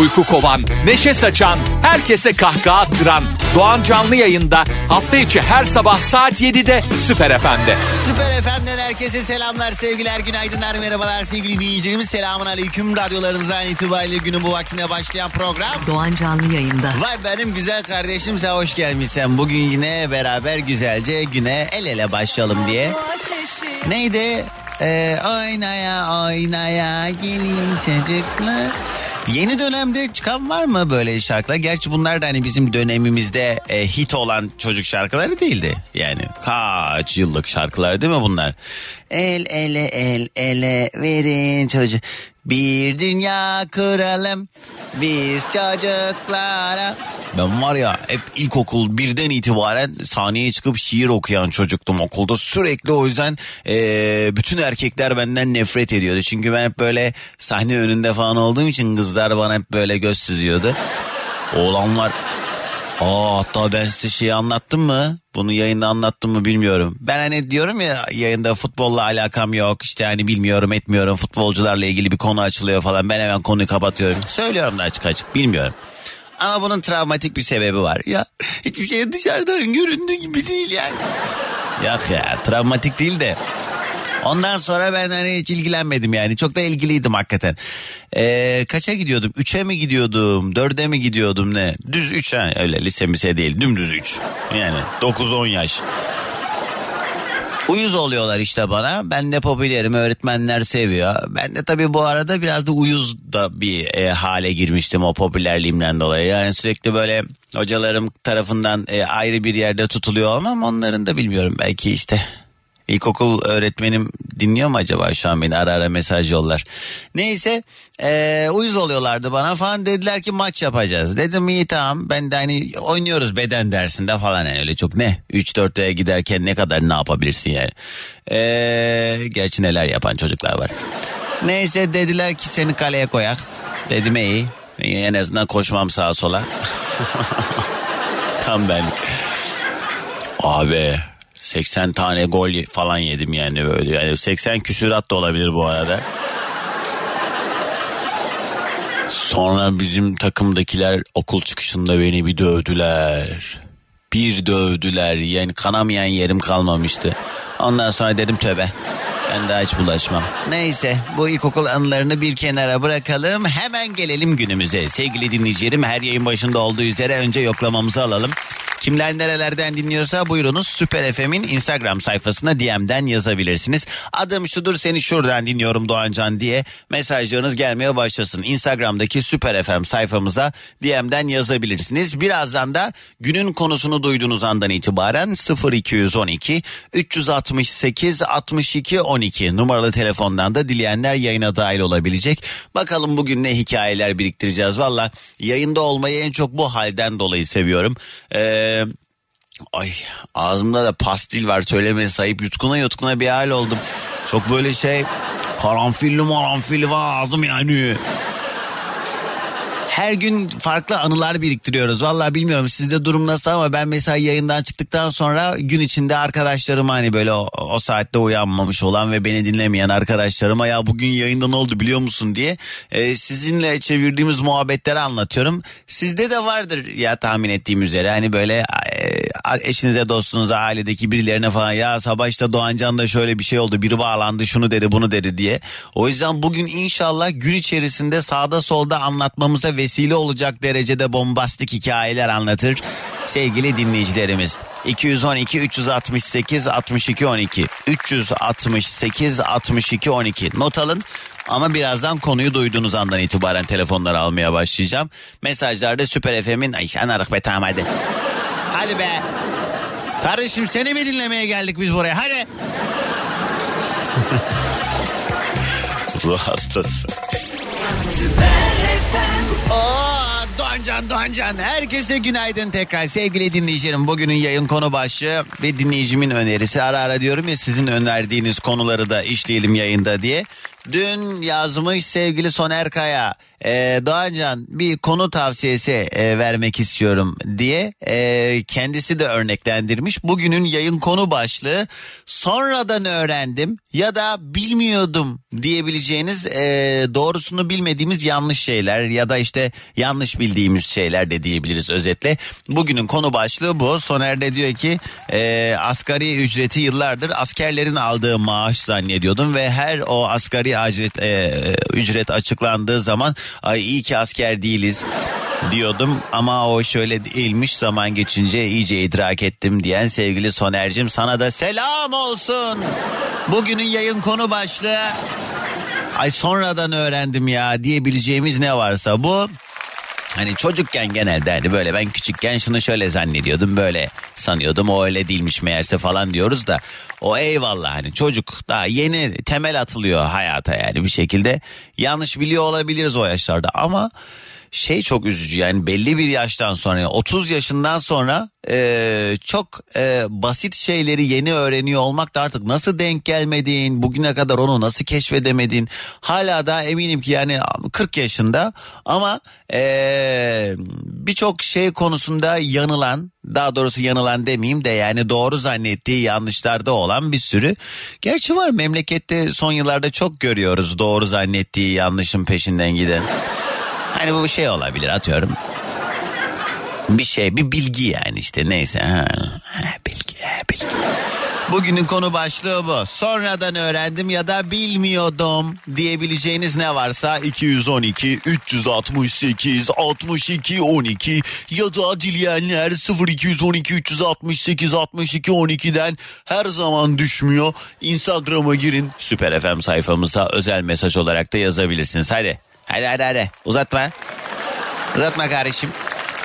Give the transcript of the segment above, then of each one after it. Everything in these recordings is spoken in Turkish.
Uyku kovan, neşe saçan, herkese kahkaha attıran Doğan Canlı yayında hafta içi her sabah saat 7'de Süper FM'de. Süper FM'den herkese selamlar, sevgiler, günaydınlar, merhabalar sevgili dinleyicilerimiz. Selamun aleyküm. Radyolarınızdan itibariyle günün bu vaktine başlayan program. Doğan Canlı yayında. Vay benim güzel kardeşim sen hoş gelmişsin. Bugün yine beraber güzelce güne el ele başlayalım diye. Neydi? Ee, oynaya oynaya gelin çocuklar. Yeni dönemde çıkan var mı böyle şarkılar? Gerçi bunlar da hani bizim dönemimizde e, hit olan çocuk şarkıları değildi. Yani kaç yıllık şarkılar değil mi bunlar? El ele el ele verin çocuk. Bir dünya kuralım biz çocuklara. Ben var ya hep ilkokul birden itibaren sahneye çıkıp şiir okuyan çocuktum okulda. Sürekli o yüzden e, bütün erkekler benden nefret ediyordu. Çünkü ben hep böyle sahne önünde falan olduğum için kızlar bana hep böyle göz süzüyordu. Oğlanlar Aa, hatta ben size şeyi anlattım mı? Bunu yayında anlattım mı bilmiyorum. Ben hani diyorum ya yayında futbolla alakam yok. İşte hani bilmiyorum etmiyorum. Futbolcularla ilgili bir konu açılıyor falan. Ben hemen konuyu kapatıyorum. Söylüyorum da açık açık bilmiyorum. Ama bunun travmatik bir sebebi var. Ya hiçbir şey dışarıdan göründüğü gibi değil yani. Yok ya travmatik değil de Ondan sonra ben hani hiç ilgilenmedim yani. Çok da ilgiliydim hakikaten. Ee, kaça gidiyordum? Üçe mi gidiyordum? Dörde mi gidiyordum ne? Düz üç ha. Öyle lise mise değil. Dümdüz üç. Yani dokuz on yaş. Uyuz oluyorlar işte bana. Ben de popülerim öğretmenler seviyor. Ben de tabii bu arada biraz da uyuz da bir e, hale girmiştim o popülerliğimden dolayı. Yani sürekli böyle hocalarım tarafından e, ayrı bir yerde tutuluyor olmam onların da bilmiyorum. Belki işte İlkokul öğretmenim dinliyor mu acaba şu an beni ara ara mesaj yollar. Neyse ee, uyuz oluyorlardı bana falan dediler ki maç yapacağız. Dedim iyi tamam ben de hani oynuyoruz beden dersinde falan yani öyle çok ne 3-4'e giderken ne kadar ne yapabilirsin yani. Ee, gerçi neler yapan çocuklar var. Neyse dediler ki seni kaleye koyak. Dedim iyi en azından koşmam sağa sola. Tam ben. Abi 80 tane gol falan yedim yani böyle. Yani 80 küsurat da olabilir bu arada. Sonra bizim takımdakiler okul çıkışında beni bir dövdüler. Bir dövdüler yani kanamayan yerim kalmamıştı. Ondan sonra dedim töbe. Ben daha hiç bulaşmam. Neyse bu ilkokul anılarını bir kenara bırakalım. Hemen gelelim günümüze. Sevgili dinleyicilerim her yayın başında olduğu üzere önce yoklamamızı alalım. Kimler nerelerden dinliyorsa buyurunuz Süper FM'in Instagram sayfasına DM'den yazabilirsiniz. Adım şudur seni şuradan dinliyorum Doğancan diye mesajlarınız gelmeye başlasın. Instagram'daki Süper FM sayfamıza DM'den yazabilirsiniz. Birazdan da günün konusunu duyduğunuz andan itibaren 0212 368 62 12 numaralı telefondan da dileyenler yayına dahil olabilecek. Bakalım bugün ne hikayeler biriktireceğiz. Valla yayında olmayı en çok bu halden dolayı seviyorum. Eee Ay ağzımda da pastil var söylemesi sayıp yutkuna yutkuna bir hal oldum. Çok böyle şey karanfilli maranfilli var ağzım yani. Her gün farklı anılar biriktiriyoruz. Vallahi bilmiyorum sizde durum nasıl ama ben mesela yayından çıktıktan sonra gün içinde arkadaşlarıma hani böyle o, o saatte uyanmamış olan ve beni dinlemeyen arkadaşlarıma ya bugün yayında ne oldu biliyor musun diye e, sizinle çevirdiğimiz muhabbetleri anlatıyorum. Sizde de vardır ya tahmin ettiğim üzere hani böyle e, eşinize dostunuza ailedeki birilerine falan ya sabah işte Doğancan'da şöyle bir şey oldu biri bağlandı şunu dedi bunu dedi diye. O yüzden bugün inşallah gün içerisinde sağda solda anlatmamıza vesile olacak derecede bombastik hikayeler anlatır sevgili dinleyicilerimiz. 212 368 62 12 368 62 12 not alın ama birazdan konuyu duyduğunuz andan itibaren telefonları almaya başlayacağım. Mesajlarda Süper FM'in ay anarık be tamam hadi. Hadi be. Kardeşim seni mi dinlemeye geldik biz buraya hadi. Ruh hastası. Oo, Doğancan Doğancan herkese günaydın tekrar sevgili dinleyicilerim bugünün yayın konu başlığı ve dinleyicimin önerisi ara ara diyorum ya sizin önerdiğiniz konuları da işleyelim yayında diye Dün yazmış sevgili Soner Kaya. Ee, Doğancan bir konu tavsiyesi e, vermek istiyorum diye e, kendisi de örneklendirmiş. Bugünün yayın konu başlığı sonradan öğrendim ya da bilmiyordum diyebileceğiniz e, doğrusunu bilmediğimiz yanlış şeyler ya da işte yanlış bildiğimiz şeyler de diyebiliriz özetle. Bugünün konu başlığı bu. Soner de diyor ki e, asgari ücreti yıllardır askerlerin aldığı maaş zannediyordum ve her o asgari ücret, e, ücret açıklandığı zaman ay iyi ki asker değiliz diyordum ama o şöyle değilmiş zaman geçince iyice idrak ettim diyen sevgili Soner'cim sana da selam olsun. Bugünün yayın konu başlığı ay sonradan öğrendim ya diyebileceğimiz ne varsa bu Hani çocukken genelde hani böyle ben küçükken şunu şöyle zannediyordum böyle sanıyordum o öyle değilmiş meğerse falan diyoruz da o eyvallah hani çocuk daha yeni temel atılıyor hayata yani bir şekilde. Yanlış biliyor olabiliriz o yaşlarda ama şey çok üzücü yani belli bir yaştan sonra 30 yaşından sonra e, çok e, basit şeyleri yeni öğreniyor olmak da artık nasıl denk gelmediğin bugüne kadar onu nasıl keşfedemedin hala da eminim ki yani 40 yaşında ama e, birçok şey konusunda yanılan daha doğrusu yanılan demeyeyim de yani doğru zannettiği yanlışlarda olan bir sürü gerçi var memlekette son yıllarda çok görüyoruz doğru zannettiği yanlışın peşinden giden. Hani bu şey olabilir atıyorum. Bir şey bir bilgi yani işte neyse. Ha, bilgi, bilgi. Bugünün konu başlığı bu. Sonradan öğrendim ya da bilmiyordum diyebileceğiniz ne varsa 212 368 62 12 ya da dileyenler 0212 368 62 12'den her zaman düşmüyor. Instagram'a girin. Süper FM sayfamıza özel mesaj olarak da yazabilirsiniz. Hadi Hadi hadi hadi uzatma. Uzatma kardeşim.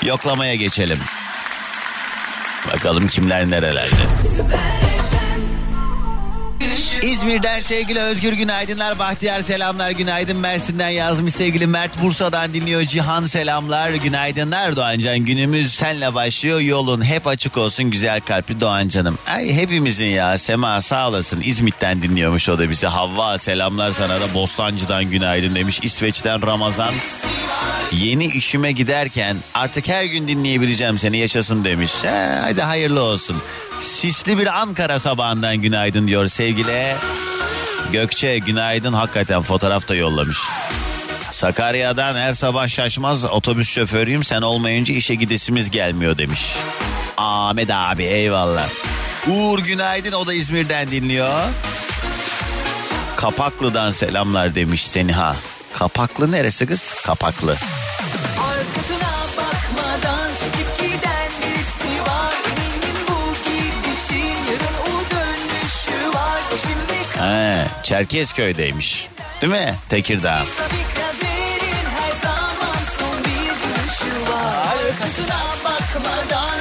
Yoklamaya geçelim. Bakalım kimler nerelerde. İzmir'den sevgili Özgür günaydınlar. Bahtiyar selamlar günaydın. Mersin'den yazmış sevgili Mert. Bursa'dan dinliyor Cihan selamlar. Günaydınlar Doğancan. Günümüz senle başlıyor. Yolun hep açık olsun güzel kalpli Doğancan'ım. Ay hepimizin ya. Sema sağ olasın. İzmit'ten dinliyormuş o da bizi. Havva selamlar sana da. Bostancı'dan günaydın demiş. İsveç'ten Ramazan. Yeni işime giderken artık her gün dinleyebileceğim seni yaşasın demiş. He, hadi hayırlı olsun. Sisli bir Ankara sabahından günaydın diyor sevgili. Gökçe günaydın hakikaten fotoğraf da yollamış. Sakarya'dan her sabah şaşmaz otobüs şoförüyüm sen olmayınca işe gidesimiz gelmiyor demiş. Ahmet abi eyvallah. Uğur günaydın o da İzmir'den dinliyor. Kapaklı'dan selamlar demiş Seniha. Kapaklı neresi kız? Kapaklı. Çerkezköy'deymiş. Değil mi? Tekirdağ. Arkasına bakmadan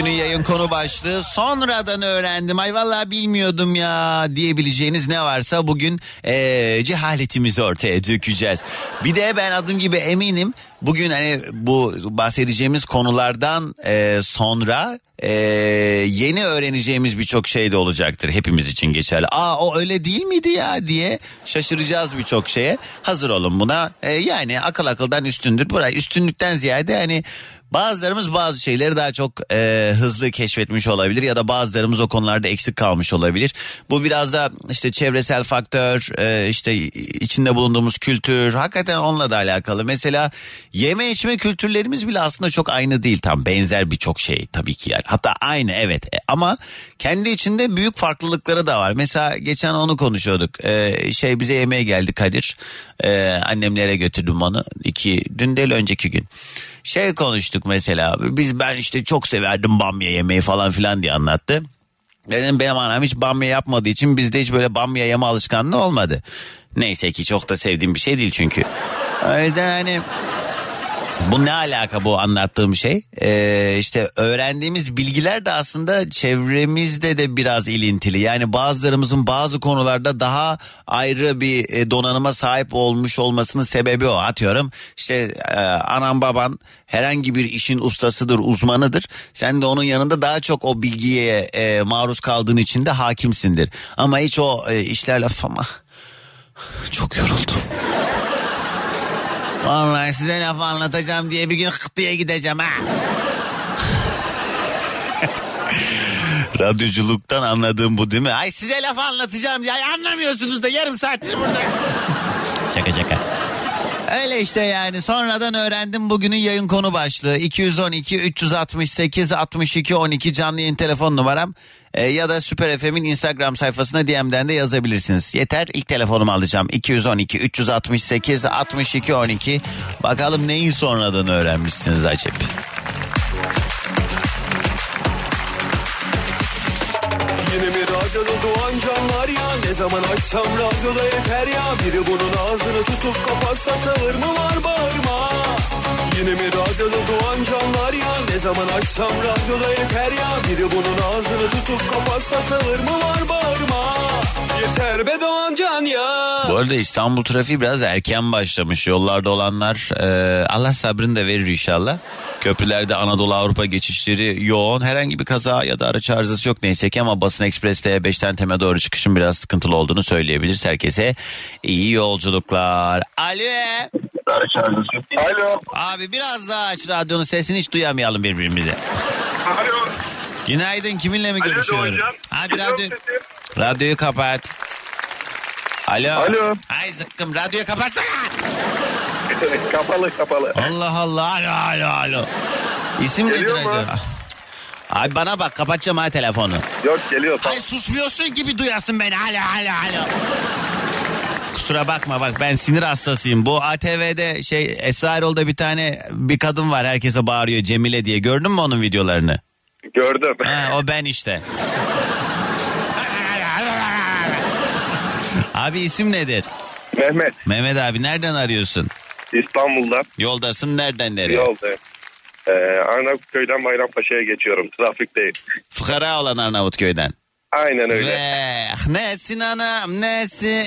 Bugünün yayın konu başlığı sonradan öğrendim. Ay vallahi bilmiyordum ya diyebileceğiniz ne varsa bugün ee, cehaletimizi ortaya dökeceğiz. Bir de ben adım gibi eminim bugün hani bu bahsedeceğimiz konulardan e, sonra e, yeni öğreneceğimiz birçok şey de olacaktır hepimiz için geçerli. Aa o öyle değil miydi ya diye şaşıracağız birçok şeye. Hazır olun buna. E, yani akıl akıldan üstündür. Buraya üstünlükten ziyade hani Bazılarımız bazı şeyleri daha çok e, hızlı keşfetmiş olabilir ya da bazılarımız o konularda eksik kalmış olabilir. Bu biraz da işte çevresel faktör, e, işte içinde bulunduğumuz kültür, hakikaten onunla da alakalı. Mesela yeme içme kültürlerimiz bile aslında çok aynı değil tam benzer birçok şey tabii ki yani. Hatta aynı evet e, ama kendi içinde büyük farklılıkları da var. Mesela geçen onu konuşuyorduk. E, şey bize yemeğe geldi Kadir. E, annemlere götürdüm onu. iki dün değil önceki gün şey konuştuk mesela. Biz ben işte çok severdim bamya yemeği falan filan diye anlattı. Benim benim anam hiç bamya yapmadığı için bizde hiç böyle bamya yeme alışkanlığı olmadı. Neyse ki çok da sevdiğim bir şey değil çünkü. O yüzden hani Bu ne alaka bu anlattığım şey? Ee, işte öğrendiğimiz bilgiler de aslında çevremizde de biraz ilintili. Yani bazılarımızın bazı konularda daha ayrı bir e, donanıma sahip olmuş olmasının sebebi o. Atıyorum işte e, anan baban herhangi bir işin ustasıdır, uzmanıdır. Sen de onun yanında daha çok o bilgiye e, maruz kaldığın için de hakimsindir. Ama hiç o e, işlerle ama çok yoruldum. Vallahi size laf anlatacağım diye bir gün kıt diye gideceğim ha. Radyoculuktan anladığım bu değil mi? Ay size laf anlatacağım diye anlamıyorsunuz da yarım saattir burada. şaka şaka. Öyle işte yani sonradan öğrendim bugünün yayın konu başlığı 212 368 62 12 canlı yayın telefon numaram e, ya da Süper FM'in Instagram sayfasına DM'den de yazabilirsiniz. Yeter ilk telefonumu alacağım 212 368 62 12 bakalım neyi sonradan öğrenmişsiniz acep. Yine mi radyoda doğan canlar ya Ne zaman açsam radyoda yeter ya Biri bunun ağzını tutup kapatsa sağır mı var bağırma Yine mi radyoda doğan canlar ya Ne zaman açsam radyoda yeter ya Biri bunun ağzını tutup kapatsa sağır mı var bağırma Yeter be doğan can ya Bu arada İstanbul trafiği biraz erken başlamış. Yollarda olanlar e, Allah sabrını da verir inşallah. Köprülerde Anadolu Avrupa geçişleri yoğun. Herhangi bir kaza ya da araç arızası yok neyse ki ama Basın Ekspres'te 5'ten Tem'e doğru çıkışın biraz sıkıntılı olduğunu söyleyebiliriz. Herkese iyi yolculuklar. Alo. Alo. Abi biraz daha aç radyonun sesini hiç duyamayalım birbirimize. Alo. Günaydın kiminle mi Alo görüşüyorum? Doğancan. Abi radyo, sesim. radyoyu kapat. Alo. Alo. Ay zıkkım radyoyu kapatsana. kapalı kapalı. Allah Allah alo alo alo. İsim nedir Geliyor mu? acaba? Abi bana bak kapatacağım ha telefonu. Yok geliyor. Tamam. Ay susmuyorsun gibi duyasın beni alo alo alo. Kusura bakma bak ben sinir hastasıyım. Bu ATV'de şey Esra Erol'da bir tane bir kadın var herkese bağırıyor Cemile diye. Gördün mü onun videolarını? Gördüm. Ha, o ben işte. Abi isim nedir? Mehmet Mehmet abi nereden arıyorsun? İstanbul'da Yoldasın nereden nereye? yolda. Ee, Arnavutköy'den Bayrampaşa'ya geçiyorum. Trafikteyim. Fıkara olan Arnavutköy'den. Aynen öyle. Ve nesin anam nesi?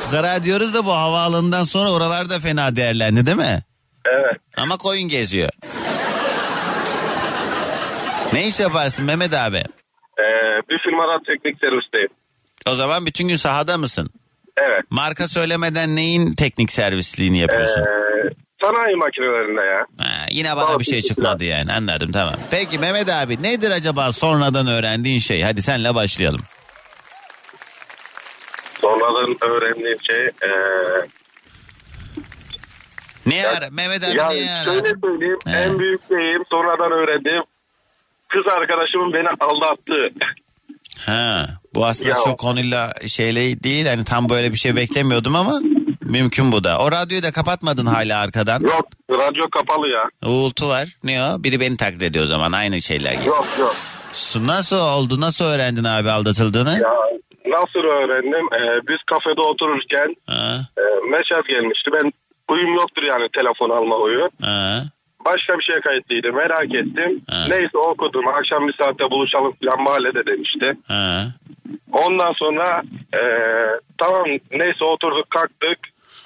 Fıkara diyoruz da bu havaalanından sonra oralar da fena değerlendi değil mi? Evet. Ama koyun geziyor. ne iş yaparsın Mehmet abi? Ee, bir firmada teknik servisteyim. O zaman bütün gün sahada mısın? Evet. Marka söylemeden neyin teknik servisliğini yapıyorsun? Sanayi makinelerinde ya. Ha, yine bana bir şey çıkmadı yani anladım tamam. Peki Mehmet abi nedir acaba sonradan öğrendiğin şey? Hadi senle başlayalım. Sonradan öğrendiğim şey ee, Niye ara? Mehmet abi ya niye ara? şöyle söyleyeyim He. en büyük şeyim sonradan öğrendiğim kız arkadaşımın beni aldattığı. Ha, bu aslında Ya. çok konuyla şeyle değil hani tam böyle bir şey beklemiyordum ama mümkün bu da. O radyoyu da kapatmadın hala arkadan. Yok radyo kapalı ya. Uğultu var. Ne o? Biri beni taklit ediyor o zaman aynı şeyler gibi. Yok yok. Su- Nasıl oldu? Nasıl öğrendin abi aldatıldığını? Ya nasıl öğrendim? Ee, biz kafede otururken Ha, e, mesaj gelmişti. Ben uyum yoktur yani telefon alma huyu. ha. Başka bir şey kayıtlıydı merak ettim. Ha. Neyse okudum. Akşam bir saatte buluşalım falan mahallede demişti. Ha. Ondan sonra e, tamam neyse oturduk kalktık.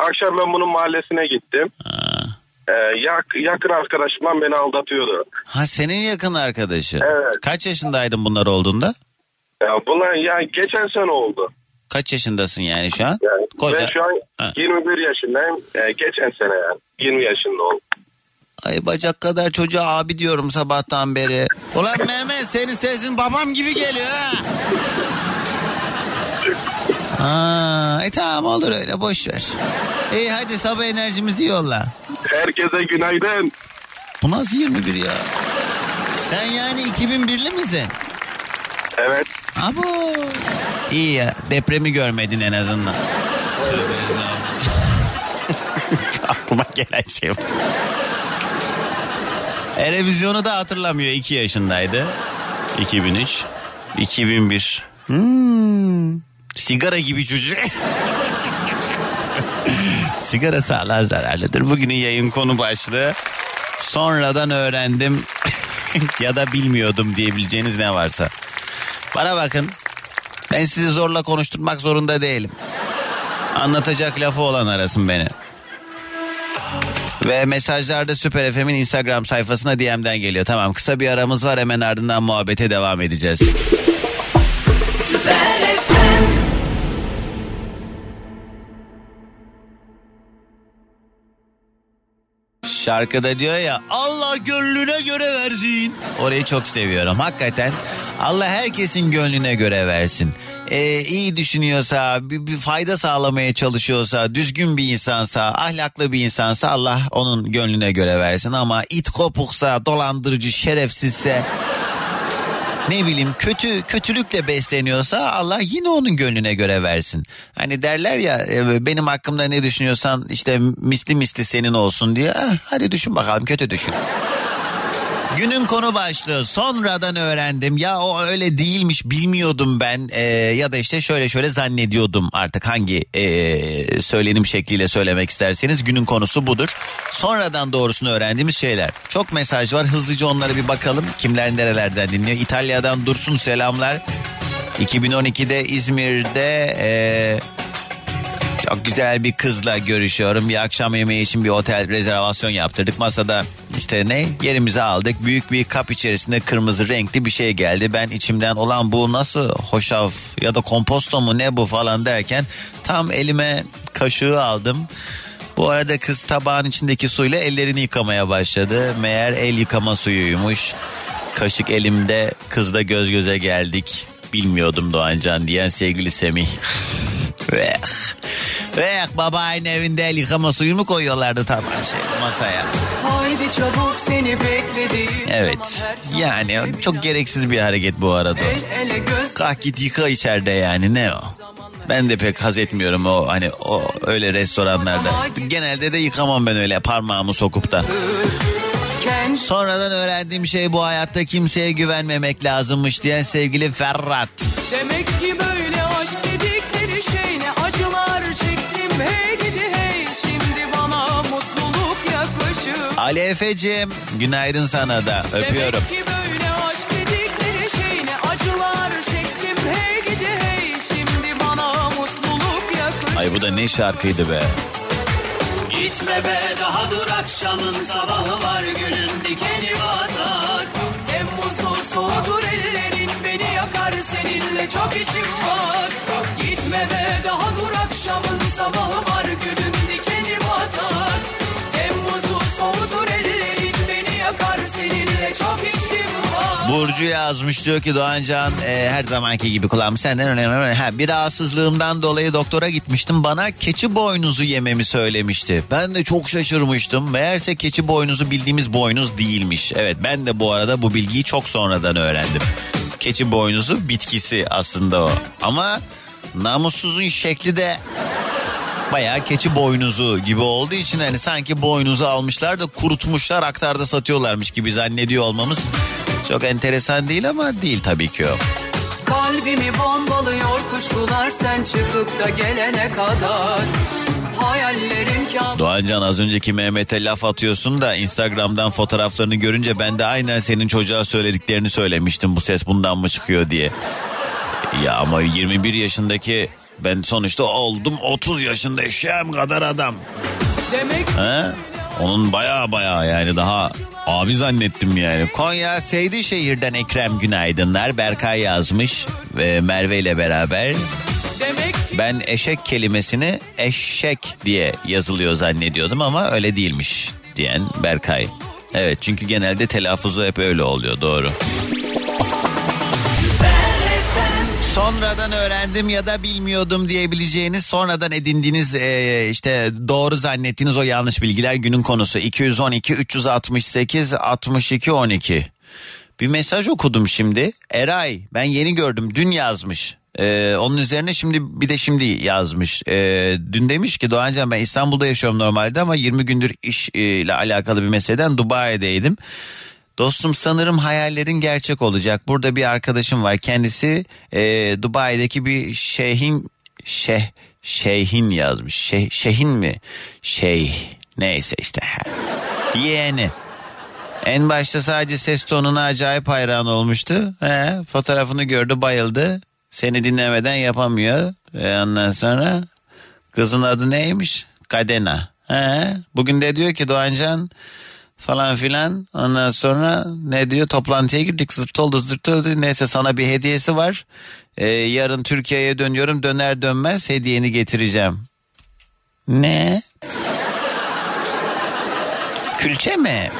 Akşam ben bunun mahallesine gittim. Ha. E, yak, yakın arkadaşımdan beni aldatıyordu. Ha senin yakın arkadaşı. Evet. Kaç yaşındaydın bunlar olduğunda? Ya bunlar ya geçen sene oldu. Kaç yaşındasın yani şu an? Yani Koca. Ben şu an Ha. 21 yaşındayım. E, geçen sene yani 20 yaşında oldum. Ay bacak kadar çocuğa abi diyorum sabahtan beri. Ulan Mehmet senin sesin babam gibi geliyor ha. Ha, e tamam olur öyle boş ver. İyi hadi sabah enerjimizi yolla. Herkese günaydın. Bu nasıl 21 ya? Sen yani 2001'li misin? Evet. Abo. İyi ya depremi görmedin en azından. Aklıma gelen şey bu. Televizyonu da hatırlamıyor 2 yaşındaydı. 2003. 2001. Hmm. Sigara gibi çocuk. Sigara sağlığa zararlıdır. Bugünün yayın konu başlığı. Sonradan öğrendim ya da bilmiyordum diyebileceğiniz ne varsa. Bana bakın. Ben sizi zorla konuşturmak zorunda değilim. Anlatacak lafı olan arasın beni. Ve mesajlarda Süper FM'in Instagram sayfasına DM'den geliyor. Tamam kısa bir aramız var hemen ardından muhabbete devam edeceğiz. Şarkıda diyor ya Allah gönlüne göre versin. Orayı çok seviyorum hakikaten. Allah herkesin gönlüne göre versin. Ee, iyi düşünüyorsa, bir, bir fayda sağlamaya çalışıyorsa, düzgün bir insansa, ahlaklı bir insansa Allah onun gönlüne göre versin. Ama it kopuksa, dolandırıcı, şerefsizse ne bileyim kötü kötülükle besleniyorsa Allah yine onun gönlüne göre versin. Hani derler ya e, benim hakkımda ne düşünüyorsan işte misli misli senin olsun diye. Ah, hadi düşün bakalım kötü düşün. Günün konu başlığı sonradan öğrendim ya o öyle değilmiş bilmiyordum ben ee, ya da işte şöyle şöyle zannediyordum artık hangi ee, söylenim şekliyle söylemek isterseniz günün konusu budur. Sonradan doğrusunu öğrendiğimiz şeyler. Çok mesaj var hızlıca onlara bir bakalım kimler nerelerden dinliyor. İtalya'dan Dursun selamlar. 2012'de İzmir'de ee, çok güzel bir kızla görüşüyorum. Bir akşam yemeği için bir otel rezervasyon yaptırdık. Masada işte ne yerimizi aldık. Büyük bir kap içerisinde kırmızı renkli bir şey geldi. Ben içimden olan bu nasıl hoşaf ya da komposto mu ne bu falan derken tam elime kaşığı aldım. Bu arada kız tabağın içindeki suyla ellerini yıkamaya başladı. Meğer el yıkama suyuymuş. Kaşık elimde kızla göz göze geldik. Bilmiyordum Doğancan diyen sevgili Semih. Ve babanın evinde el yıkama suyu mu koyuyorlardı tam şey masaya. Haydi çabuk seni beklediğim Evet yani çok gereksiz bir hareket bu arada. Kalk git yıka içeride yani ne o? Ben de pek haz etmiyorum o hani o öyle restoranlarda. Genelde de yıkamam ben öyle parmağımı sokup da. Sonradan öğrendiğim şey bu hayatta kimseye güvenmemek lazımmış diyen sevgili Ferrat. Demek ki böyle Ali Efe'cim günaydın sana da öpüyorum. Demek ki böyle aşk dedikleri şey ne acılar çektim hey gidi hey şimdi bana mutluluk yaklaşır. Ay bu da ne şarkıydı be. Gitme be daha dur akşamın sabahı var günün dikeni batar. Temmuz'u soğudur ellerin beni yakar seninle çok işim var. Gitme be daha dur akşamın sabahı var günün Burcu yazmış diyor ki Doğancan e, her zamanki gibi kulağım senden önemli. Ha, bir rahatsızlığımdan dolayı doktora gitmiştim. Bana keçi boynuzu yememi söylemişti. Ben de çok şaşırmıştım. Meğerse keçi boynuzu bildiğimiz boynuz değilmiş. Evet ben de bu arada bu bilgiyi çok sonradan öğrendim. Keçi boynuzu bitkisi aslında o. Ama namussuzun şekli de bayağı keçi boynuzu gibi olduğu için hani sanki boynuzu almışlar da kurutmuşlar aktarda satıyorlarmış gibi zannediyor olmamız çok enteresan değil ama değil tabii ki o. Kalbimi bombalıyor kuşkular sen çıkıp da gelene kadar. Doğancan az önceki Mehmet'e laf atıyorsun da Instagram'dan fotoğraflarını görünce ben de aynen senin çocuğa söylediklerini söylemiştim bu ses bundan mı çıkıyor diye. Ya ama 21 yaşındaki ben sonuçta oldum 30 yaşında eşeğim kadar adam. Demek ha? Onun baya baya yani daha abi zannettim yani. Konya Seydişehir'den Ekrem günaydınlar. Berkay yazmış ve Merve ile beraber. Ben eşek kelimesini eşek diye yazılıyor zannediyordum ama öyle değilmiş diyen Berkay. Evet çünkü genelde telaffuzu hep öyle oluyor doğru. Sonradan öğrendim ya da bilmiyordum diyebileceğiniz sonradan edindiğiniz e, işte doğru zannettiğiniz o yanlış bilgiler günün konusu 212 368 62 12. Bir mesaj okudum şimdi. Eray ben yeni gördüm dün yazmış. Ee, onun üzerine şimdi bir de şimdi yazmış. Ee, dün demiş ki Doğancan ben İstanbul'da yaşıyorum normalde ama 20 gündür iş ile alakalı bir meseleden Dubai'deydim. Dostum sanırım hayallerin gerçek olacak. Burada bir arkadaşım var. Kendisi e, Dubai'deki bir şeyhin şeh Şeyhin yazmış. Şey, şehin mi? Şey. Neyse işte. Yeğeni. En başta sadece ses tonuna acayip hayran olmuştu. He, fotoğrafını gördü bayıldı. Seni dinlemeden yapamıyor. E, ondan sonra kızın adı neymiş? Kadena. He, bugün de diyor ki Doğancan falan filan. Ondan sonra ne diyor toplantıya girdik zırt oldu zırt oldu. Neyse sana bir hediyesi var. Ee, yarın Türkiye'ye dönüyorum döner dönmez hediyeni getireceğim. Ne? Külçe mi?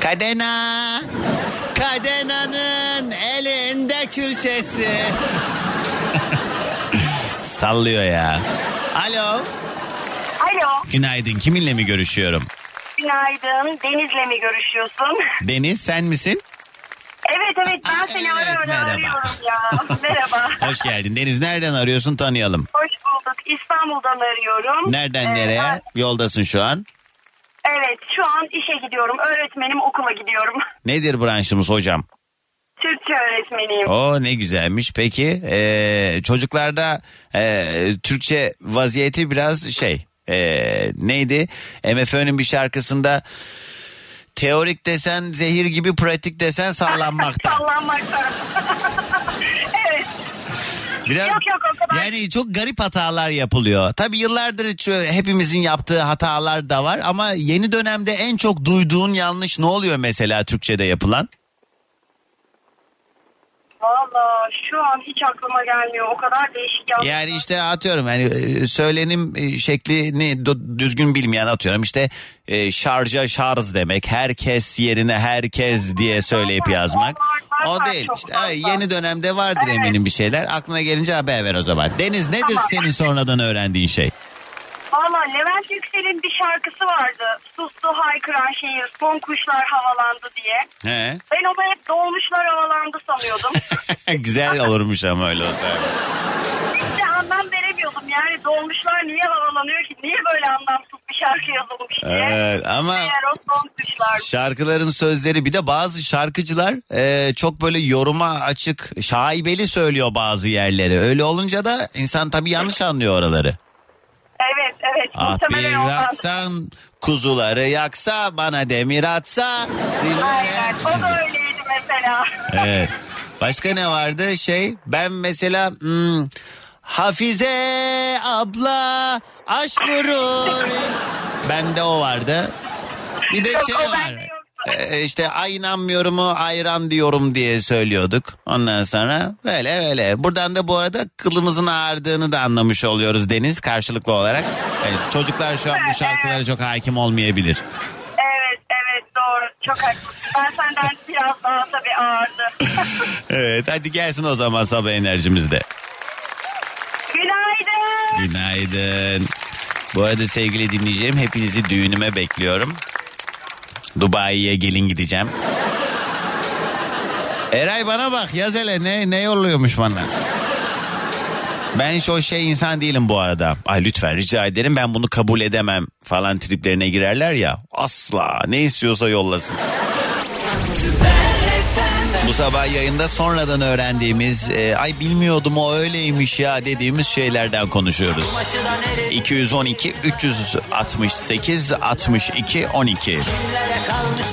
Kadena. Kadena'nın elinde külçesi. Sallıyor ya. Alo. Alo, Günaydın. Kiminle mi görüşüyorum? günaydın. Deniz'le mi görüşüyorsun? Deniz sen misin? evet evet ben seni evet, ara ara merhaba. arıyorum ya. Merhaba. Hoş geldin. Deniz nereden arıyorsun tanıyalım. Hoş bulduk. İstanbul'dan arıyorum. Nereden Ee, nereye? ben- Yoldasın şu an. evet şu an işe gidiyorum. Öğretmenim okula gidiyorum. Nedir branşımız hocam? Türkçe öğretmeniyim. O ne güzelmiş. Peki ee, çocuklarda ee, Türkçe vaziyeti biraz şey ee, neydi? MFÖ'nün bir şarkısında teorik desen zehir gibi pratik desen sallanmakta. Sallanmakta. evet. Biraz Yok, yok, o kadar. yani çok garip hatalar yapılıyor. Tabii yıllardır hepimizin yaptığı hatalar da var ama yeni dönemde en çok duyduğun yanlış ne oluyor mesela Türkçe'de yapılan? Valla şu an hiç aklıma gelmiyor. O kadar değişik. Yani işte atıyorum yani e, söylenim e, şeklini düzgün bilmeyen atıyorum işte e, şarja şarj demek herkes yerine herkes diye söyleyip yazmak. O değil işte yeni dönemde vardır Evet. eminim bir şeyler aklına gelince haber ver o zaman. Deniz nedir Tamam. senin sonradan öğrendiğin şey? Valla Levent Yüksel'in bir şarkısı vardı. Sustu haykıran şehir son kuşlar havalandı diye. He. Ben onu hep dolmuşlar havalandı sanıyordum. Güzel olurmuş ama öyle olsa. Hiç de anlam veremiyordum. Yani dolmuşlar niye havalanıyor ki? Niye böyle anlamsız bir şarkı yazılmış diye. Evet, ama Eğer o son kuşlar. şarkıların sözleri bir de bazı şarkıcılar e, çok böyle yoruma açık şaibeli söylüyor bazı yerleri. Öyle olunca da insan tabii yanlış anlıyor oraları. Evet. Ah bir yaksan kuzuları yaksa bana demir atsa. Aynen. O da öyleydi mesela. Evet. Başka ne vardı şey ben mesela hmm, Hafize abla aşk vurur. Bende o vardı. Bir de Yok, şey var. Ee, işte ay inanmıyorumu ayran diyorum diye söylüyorduk. Ondan sonra böyle böyle. Buradan da bu arada kılımızın ağardığını da anlamış oluyoruz Deniz karşılıklı olarak. Evet, çocuklar şu an bu şarkılara çok hakim olmayabilir. Evet evet doğru. Çok haklısın. Ben senden biraz daha tabii ağırdı. Evet hadi gelsin o zaman sabah enerjimizde. Günaydın. Günaydın. Bu arada sevgili dinleyeceğim hepinizi düğünüme bekliyorum. Dubai'ye gelin gideceğim. Eray bana bak yaz hele ne, ne yolluyormuş bana. Ben hiç o şey insan değilim bu arada. Ay lütfen rica ederim ben bunu kabul edemem falan triplerine girerler ya. Asla ne istiyorsa yollasın. Bu sabah yayında sonradan öğrendiğimiz e, ay bilmiyordum o öyleymiş ya dediğimiz şeylerden konuşuyoruz. 212 368 62 12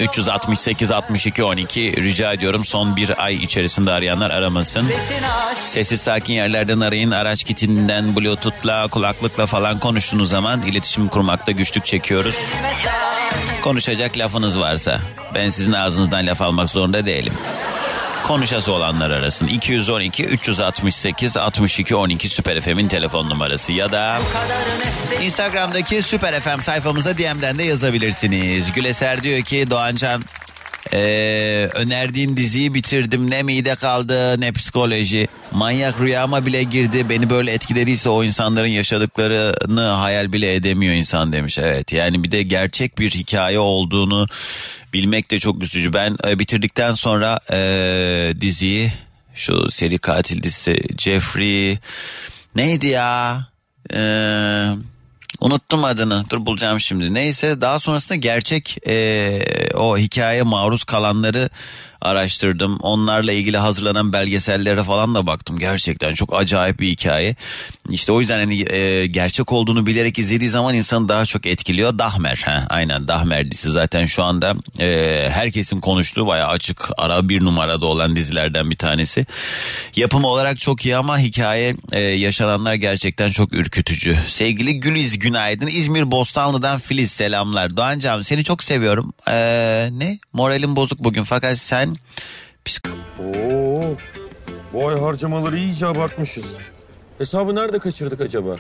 368 62 12 rica ediyorum son bir ay içerisinde arayanlar aramasın. Sessiz sakin yerlerden arayın. Araç kitinden bluetoothla kulaklıkla falan konuştuğunuz zaman iletişim kurmakta güçlük çekiyoruz. Konuşacak lafınız varsa ben sizin ağzınızdan laf almak zorunda değilim konuşası olanlar arasın. 212 368 62 12 Süper FM'in telefon numarası ya da Instagram'daki Süper FM sayfamıza DM'den de yazabilirsiniz. Güleser diyor ki Doğancan ee, önerdiğin diziyi bitirdim. Ne mide kaldı ne psikoloji. Manyak rüyama bile girdi. Beni böyle etkilediyse o insanların yaşadıklarını hayal bile edemiyor insan. demiş. Evet yani bir de gerçek bir hikaye olduğunu bilmek de çok üzücü ben e, bitirdikten sonra e, diziyi şu seri katil dizisi Jeffrey neydi ya eee Unuttum adını. Dur bulacağım şimdi. Neyse daha sonrasında gerçek e, o hikaye maruz kalanları araştırdım. Onlarla ilgili hazırlanan belgesellere falan da baktım. Gerçekten çok acayip bir hikaye. İşte o yüzden hani e, gerçek olduğunu bilerek izlediği zaman insanı daha çok etkiliyor. Dahmer, ha, aynen Dahmer dizisi zaten şu anda e, herkesin konuştuğu bayağı açık ara bir numarada olan dizilerden bir tanesi. Yapım olarak çok iyi ama hikaye e, yaşananlar gerçekten çok ürkütücü. Sevgili Güliz günaydın. İzmir Bostanlı'dan Filiz selamlar. Doğancığım seni çok seviyorum. Ee, ne? Moralim bozuk bugün fakat sen... Psik- Oo, bu ay harcamaları iyice abartmışız. Hesabı nerede kaçırdık acaba?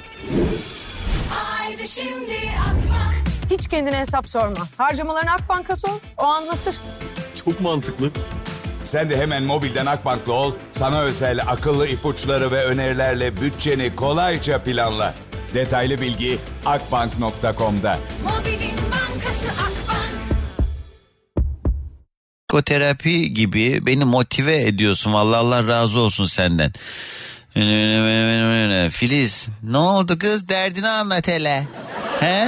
Haydi şimdi Akbank. Hiç kendine hesap sorma. Harcamalarını Akbank'a sor, o anlatır. Çok mantıklı. Sen de hemen mobilden Akbank'la ol. Sana özel akıllı ipuçları ve önerilerle bütçeni kolayca planla. Detaylı bilgi akbank.com'da. Mobilin psikoterapi gibi beni motive ediyorsun. Vallahi Allah razı olsun senden. Filiz ne oldu kız derdini anlat hele. He?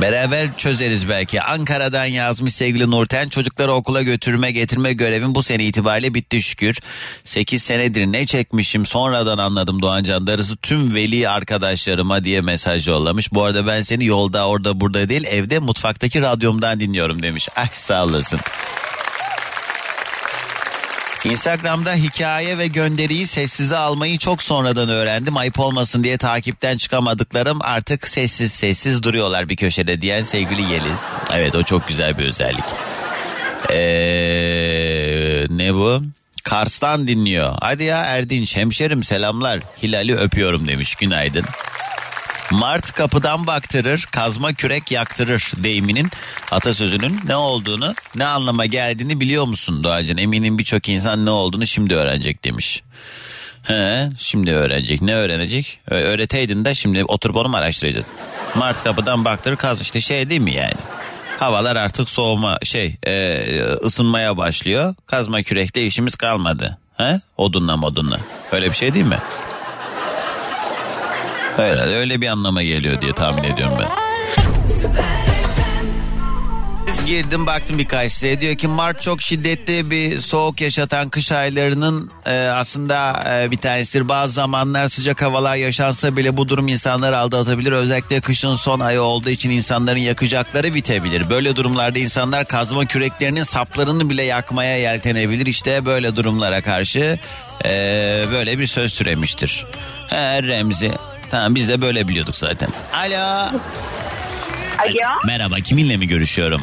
Beraber çözeriz belki. Ankara'dan yazmış sevgili Nurten. Çocukları okula götürme getirme görevim bu sene itibariyle bitti şükür. 8 senedir ne çekmişim sonradan anladım Doğancan. Darısı tüm veli arkadaşlarıma diye mesaj yollamış. Bu arada ben seni yolda orada burada değil evde mutfaktaki radyomdan dinliyorum demiş. Ay sağ olasın. Instagram'da hikaye ve gönderiyi sessize almayı çok sonradan öğrendim. Ayıp olmasın diye takipten çıkamadıklarım artık sessiz sessiz duruyorlar bir köşede diyen sevgili Yeliz. Evet o çok güzel bir özellik. Ee, ne bu? Kars'tan dinliyor. Hadi ya Erdinç hemşerim selamlar. Hilal'i öpüyorum demiş günaydın. Mart kapıdan baktırır, kazma kürek yaktırır deyiminin atasözünün ne olduğunu, ne anlama geldiğini biliyor musun Doğacan? Eminim birçok insan ne olduğunu şimdi öğrenecek demiş. He, şimdi öğrenecek. Ne öğrenecek? Öğreteydin de şimdi oturup onu mu araştıracağız? Mart kapıdan baktırır, kaz işte şey değil mi yani? Havalar artık soğuma şey e, ısınmaya başlıyor. Kazma kürekte işimiz kalmadı. He? Odunla modunla. Öyle bir şey değil mi? Öyle, öyle bir anlama geliyor diye tahmin ediyorum ben. Girdim baktım birkaç siteye diyor ki Mart çok şiddetli bir soğuk yaşatan kış aylarının e, aslında e, bir tanesidir. Bazı zamanlar sıcak havalar yaşansa bile bu durum insanları aldatabilir. Özellikle kışın son ayı olduğu için insanların yakacakları bitebilir. Böyle durumlarda insanlar kazma küreklerinin saplarını bile yakmaya yeltenebilir. İşte böyle durumlara karşı e, böyle bir söz türemiştir. He Remzi. Tamam biz de böyle biliyorduk zaten. Alo. Alo Merhaba kiminle mi görüşüyorum?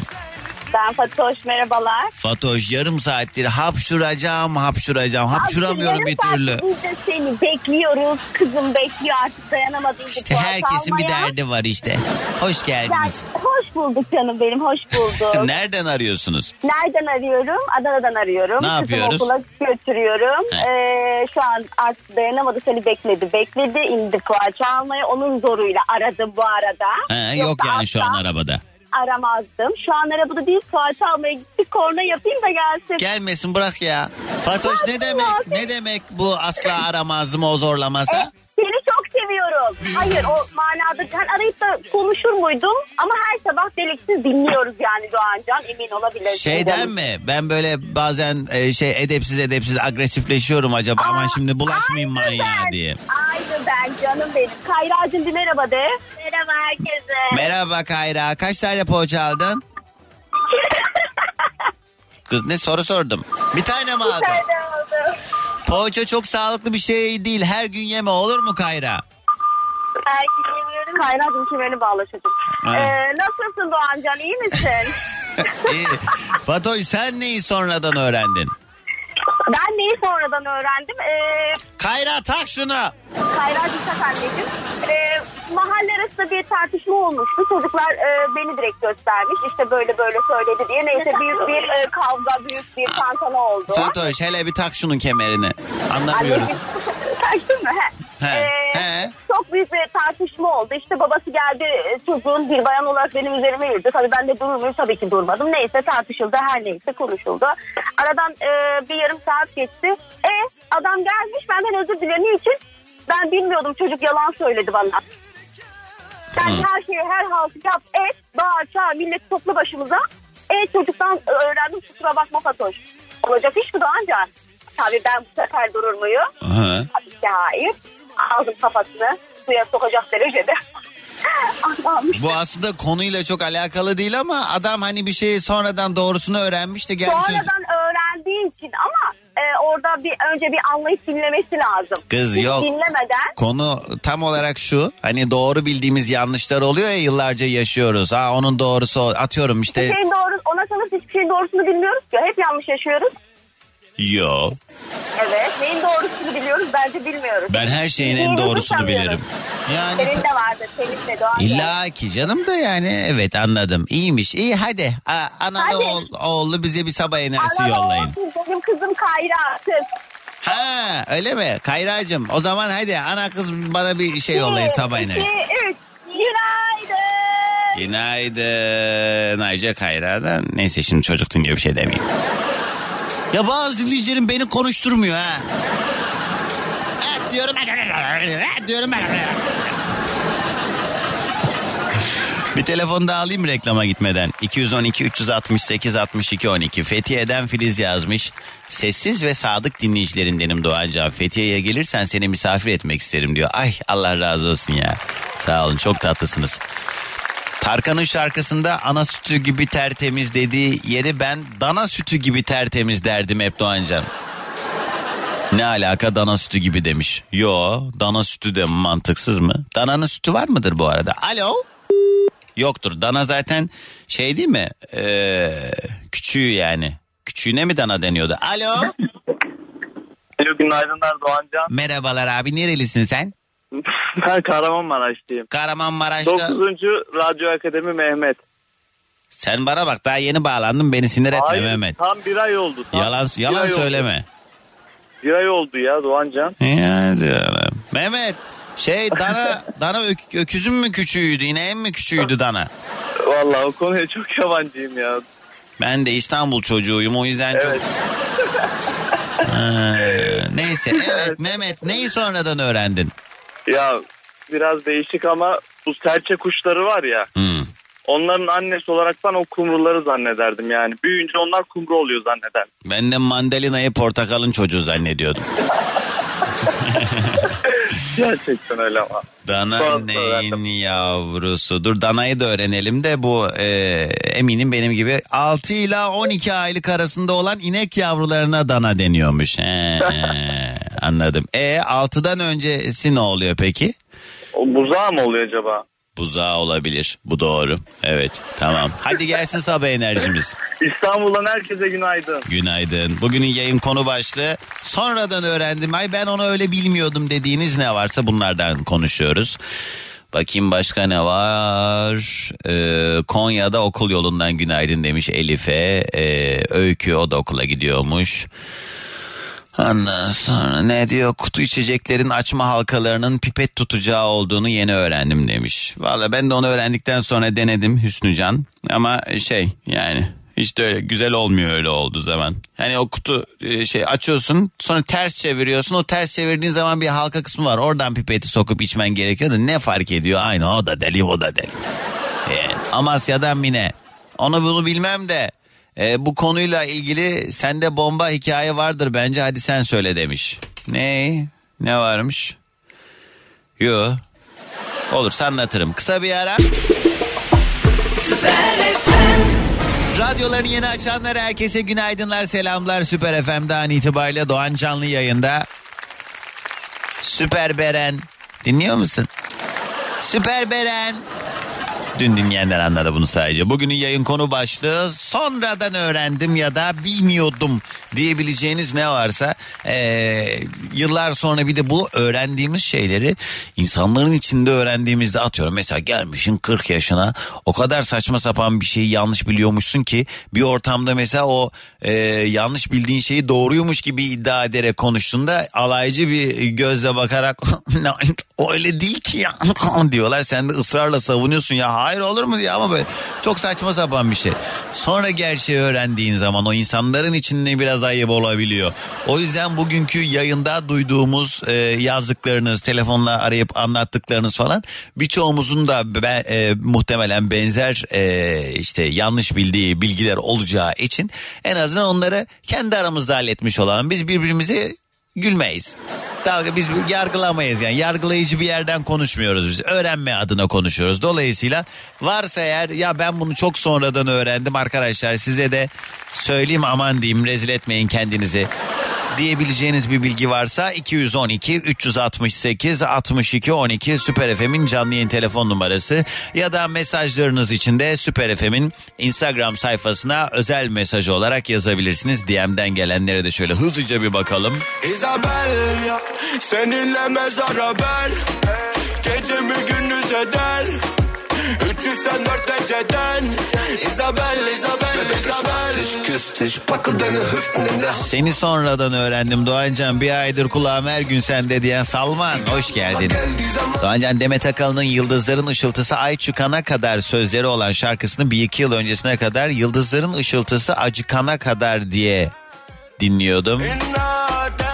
Ben Fatoş merhabalar. Fatoş yarım saattir hapşuracağım hapşuracağım hapşuramıyorum bir türlü. Biz de seni bekliyoruz. Kızım bekliyor artık dayanamadı. İşte herkesin bir derdi var işte. Hoş geldiniz. hoş bulduk canım benim hoş bulduk. Nereden arıyorsunuz? Nereden arıyorum? Adana'dan arıyorum. Ne yapıyoruz? Kızımı okula götürüyorum. He. Ee, şu an artık dayanamadı seni bekledi. Bekledi indi poğaça almaya. Onun zoruyla aradım bu arada. Ha, yok Yoksa yani şu an asla arabada. Aramazdım. Şu an arabada değil poğaça almaya gittik. Korna yapayım da gelsin. Gelmesin bırak ya. Fatoş ne demek? Ne demek bu asla aramazdım o zorlamasa? E, Seni çok seviyorum. Hayır o manada sen arayıp da konuşur muydum? Ama her sabah deliksiz dinliyoruz yani Doğancan emin olabilirsin. Şeyden mi? Ben böyle bazen e, şey edepsiz edepsiz agresifleşiyorum acaba aman şimdi bulaşmayayım Aynı manyağa ben. diye. Aynı ben canım benim. Kayra'cığım bir merhaba de. Merhaba herkese. Merhaba Kayra kaç tane poğaça aldın? Kız ne soru sordum. Bir tane mi aldın? oldu. Poğaça çok sağlıklı bir şey değil. Her gün yeme olur mu Kayra? Herkese yemiyorum. Kayra'cığım kemerini bağla. Ha. Ee, nasılsın Doğancan iyi misin? İyi. Fatoş sen neyi sonradan öğrendin? Ben neyi sonradan öğrendim? Ee, Kayra tak şunu. Kayra'cığım tak anneciğim. Ee, mahalle arasında bir tartışma olmuştu. Çocuklar e, beni direkt göstermiş. İşte böyle böyle söyledi diye. Neyse büyük bir e, kavga, büyük bir tantana oldu. Fatoş hele bir tak şunun kemerini. Anlamıyorum. Anneciğim taktın mı? He. He, Ee, he. Çok büyük bir tartışma oldu. İşte babası geldi e, çocuğun bir bayan olarak benim üzerime yürüdü. Tabii ben de durur muyum? Tabii ki durmadım. Neyse tartışıldı her neyse konuşuldu. Aradan e, bir yarım saat geçti. E adam gelmiş benden özür dilediği için ben bilmiyordum çocuk yalan söyledi bana. Sen Hı. her şeyi her haltı yap et bağır çağır millet topla başımıza. E çocuktan öğrendim kusura bakma Fatoş. Olacak iş mi Doğancan? Tabii ben bu sefer durur muyum? Ki hayır. Aldım kafasını suya sokacak derecede. Bu aslında konuyla çok alakalı değil ama adam hani bir şeyi sonradan doğrusunu öğrenmiş de gelmiş. Sonradan öğrendiği için ama e, orada bir önce bir anlayıp dinlemesi lazım. Kız Hiç yok. Dinlemeden Konu tam olarak şu. Hani doğru bildiğimiz yanlışlar oluyor ya yıllarca yaşıyoruz. Ha onun doğrusu atıyorum işte. hiçbir şeyin doğru, ona kalırsa hiçbir şeyin doğrusunu bilmiyoruz ki. Hep yanlış yaşıyoruz. Yo. Evet. Neyin doğrusunu biliyoruz bence bilmiyoruz. Ben her şeyin en doğrusunu sanıyoruz. bilirim. Yani Senin de vardır. Senin de Doğan. İlla ki canım da yani evet anladım. İyiymiş. İyi hadi. A, analı Hadi. oğul- oğlu bize bir sabah enerjisi Ana yollayın. olsun, Benim kızım Kayra kız. Ha öyle mi? Kayracığım o zaman hadi ana kız bana bir şey yollayın sabah Bir, enerjisi. iki, üç. Günaydın. Günaydın Ayca Kayra'dan. Neyse şimdi çocuk dinliyor bir şey demeyeyim. Ya bazı dinleyicilerim beni konuşturmuyor ha. Evet diyorum. Evet diyorum. Bir telefon daha alayım reklama gitmeden? 212 368 62 12. Fethiye'den Filiz yazmış. Sessiz ve sadık dinleyicilerindenim Doğancan. Fethiye'ye gelirsen seni misafir etmek isterim diyor. Ay Allah razı olsun ya. Sağ olun çok tatlısınız. Tarkan'ın şarkısında ana sütü gibi tertemiz dediği yeri ben dana sütü gibi tertemiz derdim hep Doğancan. Ne alaka dana sütü gibi demiş. Yo dana sütü de mantıksız mı? Dananın sütü var mıdır bu arada? Alo? Yoktur. Dana zaten şey değil mi? Ee, küçüğü yani. Küçüğüne mi dana deniyordu? Alo? Alo günaydınlar Doğancan. Merhabalar abi nerelisin sen? Ben Kahramanmaraşlıyım. Kahramanmaraş'ta. 9. Radyo Akademi Mehmet. Sen bana bak daha yeni bağlandın beni sinir etme Hayır Mehmet. tam bir ay oldu. Tam Yalan bir yalan ay oldu. söyleme. Bir ay oldu ya Doğancan. Ya canım. Mehmet şey dana dana ök- öküzün mü küçüğüydü ineğin mi küçüğüydü dana? Vallahi o konuya çok yabancıyım ya. Ben de İstanbul çocuğuyum o yüzden çok... Evet. Ha, neyse evet Mehmet neyi sonradan öğrendin? Ya biraz değişik ama bu serçe kuşları var ya. Hmm. Onların annesi olarak ben o kumruları zannederdim yani. Büyüyünce onlar kumru oluyor zannederdim. Ben de mandalinayı portakalın çocuğu zannediyordum. Gerçekten öyle ama. Dana Sonra neyin öğrendim. yavrusu? Dur danayı da öğrenelim de bu e, eminim benim gibi 6 ila 12 aylık arasında olan inek yavrularına dana deniyormuş. He, anladım. E 6'dan öncesi ne oluyor peki? O buzağı mı oluyor acaba? Buzağı olabilir. Bu doğru. Evet tamam. Hadi gelsin sabah enerjimiz. İstanbul'dan herkese günaydın. Günaydın. Bugünün yayın konu başlığı sonradan öğrendim. Ay ben onu öyle bilmiyordum dediğiniz ne varsa bunlardan konuşuyoruz. Bakayım başka ne var? Ee, Konya'da okul yolundan günaydın demiş Elif'e. Ee, Öykü o da okula gidiyormuş. Ondan sonra ne diyor kutu içeceklerin açma halkalarının pipet tutacağı olduğunu yeni öğrendim demiş. Valla ben de onu öğrendikten sonra denedim Hüsnücan ama şey yani hiç de öyle güzel olmuyor öyle olduğu zaman. Hani o kutu e, şey açıyorsun sonra ters çeviriyorsun o ters çevirdiğin zaman bir halka kısmı var oradan pipeti sokup içmen gerekiyor da ne fark ediyor aynı o da deli o da deli. Yani Amasya'dan Mine onu bunu bilmem de e, bu konuyla ilgili sende bomba hikaye vardır bence hadi sen söyle demiş. Ne? Ne varmış? Yo. Olursa anlatırım. Kısa bir ara. Radyolarını yeni açanlara herkese günaydınlar, selamlar. Süper FM'den itibariyle Doğan Canlı yayında. Süper Beren. Dinliyor musun? Süper Beren. Dün dinleyenler anladı bunu sadece. Bugünün yayın konu başlığı sonradan öğrendim ya da bilmiyordum diyebileceğiniz ne varsa eee, yıllar sonra bir de bu öğrendiğimiz şeyleri insanların içinde öğrendiğimizde atıyorum. Mesela gelmişsin 40 yaşına o kadar saçma sapan bir şeyi yanlış biliyormuşsun ki bir ortamda mesela o eee, yanlış bildiğin şeyi doğruymuş gibi iddia ederek konuştuğunda alaycı bir gözle bakarak öyle değil ki ya diyorlar. Sen de ısrarla savunuyorsun ya Hayır olur mu diye ama böyle çok saçma sapan bir şey. Sonra gerçeği öğrendiğin zaman o insanların içinde biraz ayıp olabiliyor. O yüzden bugünkü yayında duyduğumuz e, yazdıklarınız, telefonla arayıp anlattıklarınız falan birçoğumuzun da be- e, muhtemelen benzer e, işte yanlış bildiği bilgiler olacağı için en azından onları kendi aramızda halletmiş olalım. Biz birbirimizi gülmeyiz. Dalga biz yargılamayız yani yargılayıcı bir yerden konuşmuyoruz biz. Öğrenme adına konuşuyoruz. Dolayısıyla varsa eğer ya ben bunu çok sonradan öğrendim arkadaşlar size de söyleyeyim aman diyeyim rezil etmeyin kendinizi diyebileceğiniz bir bilgi varsa 212 368 62 12 Süper FM'in canlı yayın telefon numarası ya da mesajlarınız için de Süper FM'in Instagram sayfasına özel mesaj olarak yazabilirsiniz. DM'den gelenlere de şöyle hızlıca bir bakalım. Isabel seninle mezara ben Gecemi gündüz eder 304 geceden Isabel, Isabel, Seni sonradan öğrendim Doğancan bir aydır kulağım her gün sende diyen Salman hoş geldin. Doğancan Demet Akalın'ın Yıldızların Işıltısı Ay Çıkana Kadar sözleri olan şarkısını bir iki yıl öncesine kadar Yıldızların Işıltısı Acıkana Kadar diye dinliyordum.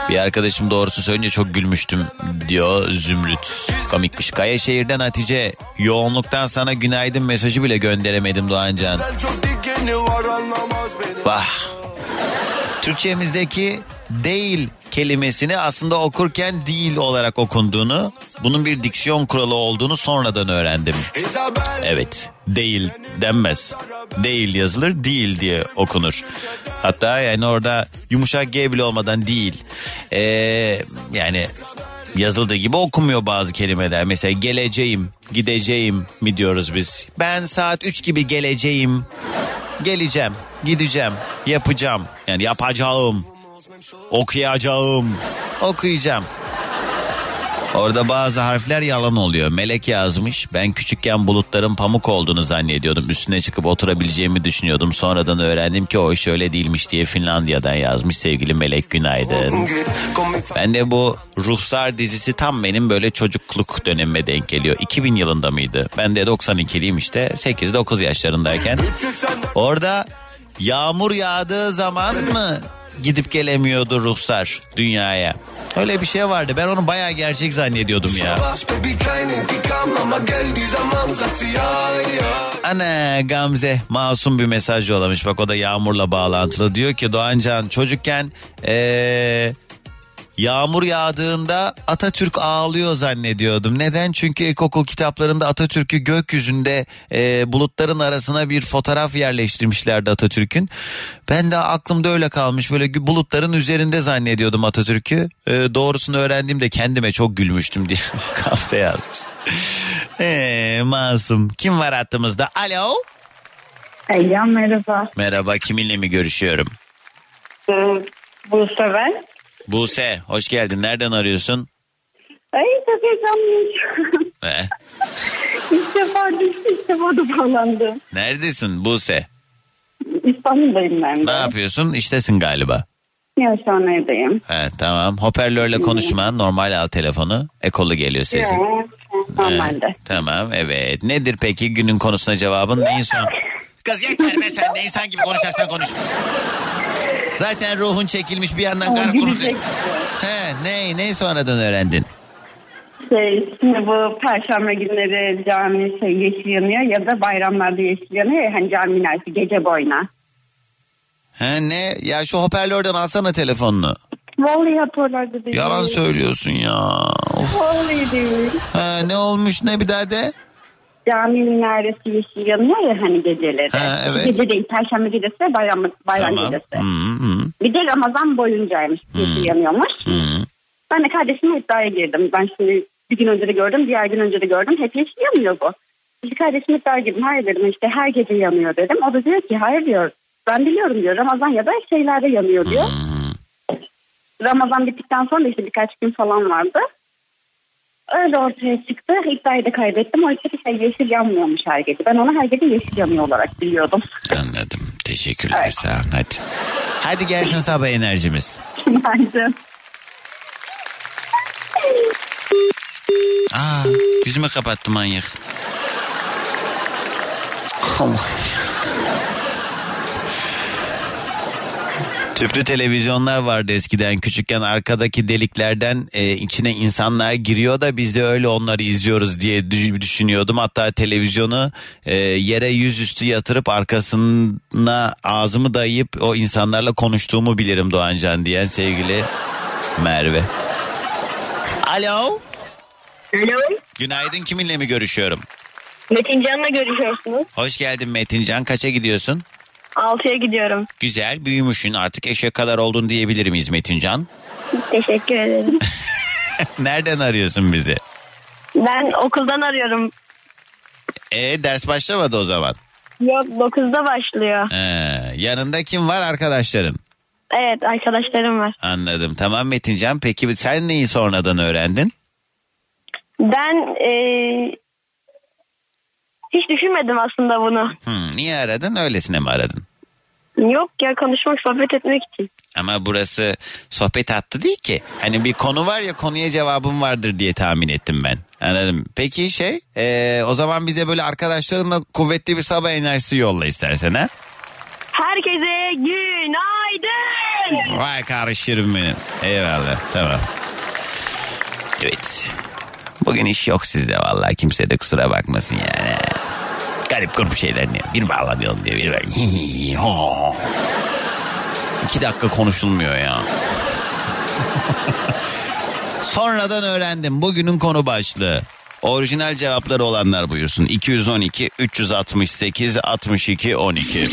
Bir arkadaşım doğrusu söyleyince çok gülmüştüm diyor Zümrüt. Komikmiş. Kayaşehir'den Hatice yoğunluktan sana günaydın mesajı bile gönderemedim Doğancan. Vah. Türkçemizdeki değil kelimesini aslında okurken değil olarak okunduğunu, bunun bir diksiyon kuralı olduğunu sonradan öğrendim. Evet, değil denmez. Değil yazılır, değil diye okunur. Hatta yani orada yumuşak G bile olmadan değil. Ee, yani yazıldığı gibi okunmuyor bazı kelimeler. Mesela geleceğim, gideceğim mi diyoruz biz. Ben saat 3 gibi geleceğim. Geleceğim, gideceğim, yapacağım. Yani yapacağım, okuyacağım, okuyacağım. Orada bazı harfler yalan oluyor. Melek yazmış. Ben küçükken bulutların pamuk olduğunu zannediyordum. Üstüne çıkıp oturabileceğimi düşünüyordum. Sonradan öğrendim ki o iş öyle değilmiş diye Finlandiya'dan yazmış sevgili Melek Günaydın. Ben de bu Ruhsar dizisi tam benim böyle çocukluk dönemime denk geliyor. 2000 yılında mıydı? Ben de 92'liyim işte. 8-9 yaşlarındayken. 304 Orada yağmur yağdığı zaman mı gidip gelemiyordu Ruhsar dünyaya? Öyle bir şey vardı. Ben onu bayağı gerçek zannediyordum ya. Ana Gamze masum bir mesaj yollamış. Bak o da yağmurla bağlantılı. Diyor ki Doğancan çocukken ee, yağmur yağdığında Atatürk ağlıyor zannediyordum. Neden? Çünkü ilkokul kitaplarında Atatürk'ü gökyüzünde ee, bulutların arasına bir fotoğraf yerleştirmişlerdi Atatürk'ün. Ben de aklımda öyle kalmış. Böyle bulutların üzerinde zannediyordum Atatürk'ü. Ee, doğrusunu öğrendiğimde kendime çok gülmüştüm diye Gamze yazmış. Ee, masum. Kim var hattımızda? Alo. Alo merhaba. Merhaba kiminle mi görüşüyorum? Ee, Buse ben. Buse hoş geldin. Nereden arıyorsun? Ay çok heyecanlıyım. Ee, ilk defa düştü ilk defa da bağlandım. neredesin Buse? İstanbul'dayım ben de. Ne yapıyorsun? İştesin galiba. Ya şu an evdeyim. He, tamam. Hoparlörle konuşma. Normal al telefonu. Ekolu geliyor sesin. Ya, normalde. He, tamam evet. Nedir peki günün konusuna cevabın? Neyin son? Kız yeter be sen de insan gibi konuşacaksan konuş. Zaten ruhun çekilmiş bir yandan kar konuşuyor. Gülecek. He ne ne sonradan öğrendin? Şey, şimdi bu perşembe günleri cami şey yeşil yanıyor ya da bayramlarda yeşil yanıyor ya hani cami minaresi gece boyuna. He ne? Ya şu hoparlörden alsana telefonunu. Vallahi hoparlörde değil. Yalan söylüyorsun ya. Of. Vallahi değil. Ha, ne olmuş ne bir daha de? Cami minaresi yeşil yanıyor ya hani geceleri. Ha, evet. Gece değil perşembe gecesi ve bayram, bayram Tamam. gecesi. Hı, hı, Bir de Ramazan boyuncaymış yeşil yanıyormuş. hı. Ben de kardeşimle iddiaya girdim. Ben şimdi bir gün önce de gördüm, diğer gün önce de gördüm. Hep yeşil yanıyor bu. Şimdi kardeşim iddiaya girdim. Hayır dedim işte her gece yanıyor dedim. O da diyor ki hayır diyor. Ben biliyorum diyor. Ramazan ya da şeylerde yanıyor diyor. Ramazan bittikten sonra işte birkaç gün falan vardı. Öyle ortaya çıktı. İddiayı da kaybettim. Oysa ki şey yeşil yanmıyormuş her gece. Ben onu her gece yeşil yanıyor olarak biliyordum. Anladım. Teşekkürler Evet. sağ ol. Hadi. Hadi gelsin sabah enerjimiz. Günaydın. Aa, yüzümü kapattı manyak. Tüplü televizyonlar vardı eskiden küçükken arkadaki deliklerden e, içine insanlar giriyor da biz de öyle onları izliyoruz diye dü- düşünüyordum. Hatta televizyonu e, yere yüzüstü yatırıp arkasına ağzımı dayayıp o insanlarla konuştuğumu bilirim Doğancan diyen sevgili Merve. Alo. Alo. Günaydın kiminle mi görüşüyorum? Metin Can'la görüşüyorsunuz. Hoş geldin Metincan kaça gidiyorsun? 6'ya gidiyorum. Güzel büyümüşsün artık eşe kadar oldun diyebilir miyiz Metincan? Teşekkür ederim. Nereden arıyorsun bizi? ben okuldan arıyorum. E ders başlamadı o zaman. Yok 9'da başlıyor. Ee, yanında kim var arkadaşların? Evet arkadaşlarım var. Anladım. Tamam Metincan. Peki sen neyi sonradan öğrendin? Ben eee, hiç düşünmedim aslında bunu. Hmm, niye aradın? Öylesine mi aradın? Yok ya konuşmak, sohbet etmek için. Ama burası sohbet hattı değil ki. Hani bir konu var ya konuya cevabım vardır diye tahmin ettim ben. Anladım. Peki şey ee, o zaman bize böyle arkadaşlarınla kuvvetli bir sabah enerjisi yolla istersen ha? Herkese günaydın. Vay karışırım benim. Eyvallah tamam. Evet. Bugün iş yok sizde vallahi kimse de kusura bakmasın yani. Garip grup şeyler ne? Bir bağlanıyorum diye bir. İki dakika konuşulmuyor ya. Sonradan öğrendim. Bugünün konu başlığı. Orijinal cevapları olanlar buyursun. 212 368 62 12.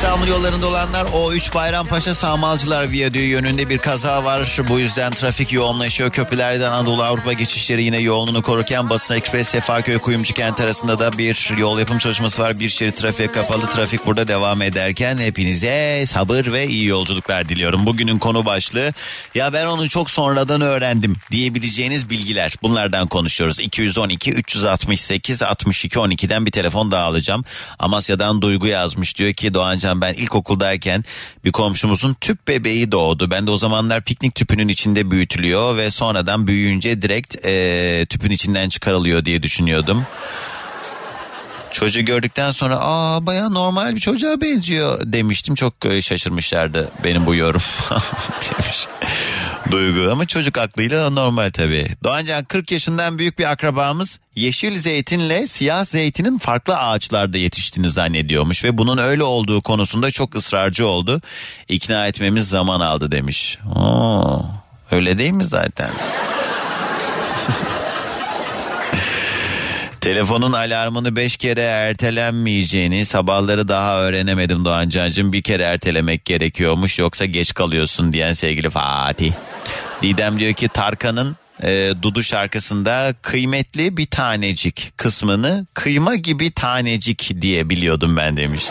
İstanbul yollarında olanlar O3 Bayrampaşa Sağmalcılar Viyadüğü yönünde bir kaza var. Bu yüzden trafik yoğunlaşıyor. Köprülerden Anadolu Avrupa geçişleri yine yoğunluğunu korurken Basın Ekspres Sefaköy Kuyumcu Kent arasında da bir yol yapım çalışması var. Bir şerit trafiğe kapalı. Trafik burada devam ederken hepinize sabır ve iyi yolculuklar diliyorum. Bugünün konu başlığı ya ben onu çok sonradan öğrendim diyebileceğiniz bilgiler. Bunlardan konuşuyoruz. 212 368 62 12'den bir telefon daha alacağım. Amasya'dan Duygu yazmış diyor ki Doğancan ben ilkokuldayken bir komşumuzun tüp bebeği doğdu. Ben de o zamanlar piknik tüpünün içinde büyütülüyor ve sonradan büyüyünce direkt eee, tüpün içinden çıkarılıyor diye düşünüyordum. Çocuğu gördükten sonra aa baya normal bir çocuğa benziyor demiştim. Çok e, şaşırmışlardı benim bu yorum demiş. Duygu ama çocuk aklıyla normal tabii. Doğancan 40 yaşından büyük bir akrabamız yeşil zeytinle siyah zeytinin farklı ağaçlarda yetiştiğini zannediyormuş ve bunun öyle olduğu konusunda çok ısrarcı oldu. İkna etmemiz zaman aldı demiş. Oo, öyle değil mi zaten? Telefonun alarmını beş kere ertelenmeyeceğini sabahları daha öğrenemedim Doğancancığım. Bir kere ertelemek gerekiyormuş yoksa geç kalıyorsun diyen sevgili Fatih. Didem diyor ki Tarkan'ın e, Dudu şarkısında kıymetli bir tanecik kısmını kıyma gibi tanecik diye biliyordum ben demiş.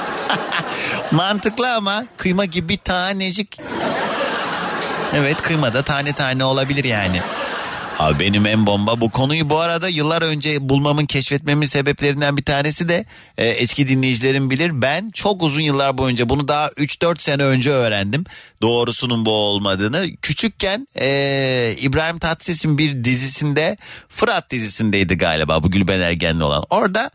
Mantıklı ama kıyma gibi tanecik. Evet kıymada tane tane olabilir yani. Abi benim en bomba bu konuyu bu arada yıllar önce bulmamın keşfetmemin sebeplerinden bir tanesi de e, eski dinleyicilerim bilir. Ben çok uzun yıllar boyunca bunu daha 3-4 sene önce öğrendim. Doğrusunun bu olmadığını. Küçükken e, İbrahim Tatlıses'in bir dizisinde Fırat dizisindeydi galiba bu Gülben Ergen'le olan. Orada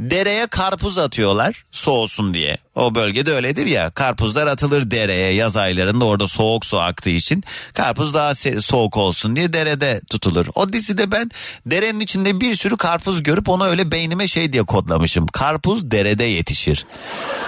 dereye karpuz atıyorlar soğusun diye. O bölgede öyledir ya karpuzlar atılır dereye yaz aylarında orada soğuk su aktığı için karpuz daha soğuk olsun diye derede tutulur. O dizide ben derenin içinde bir sürü karpuz görüp onu öyle beynime şey diye kodlamışım. Karpuz derede yetişir.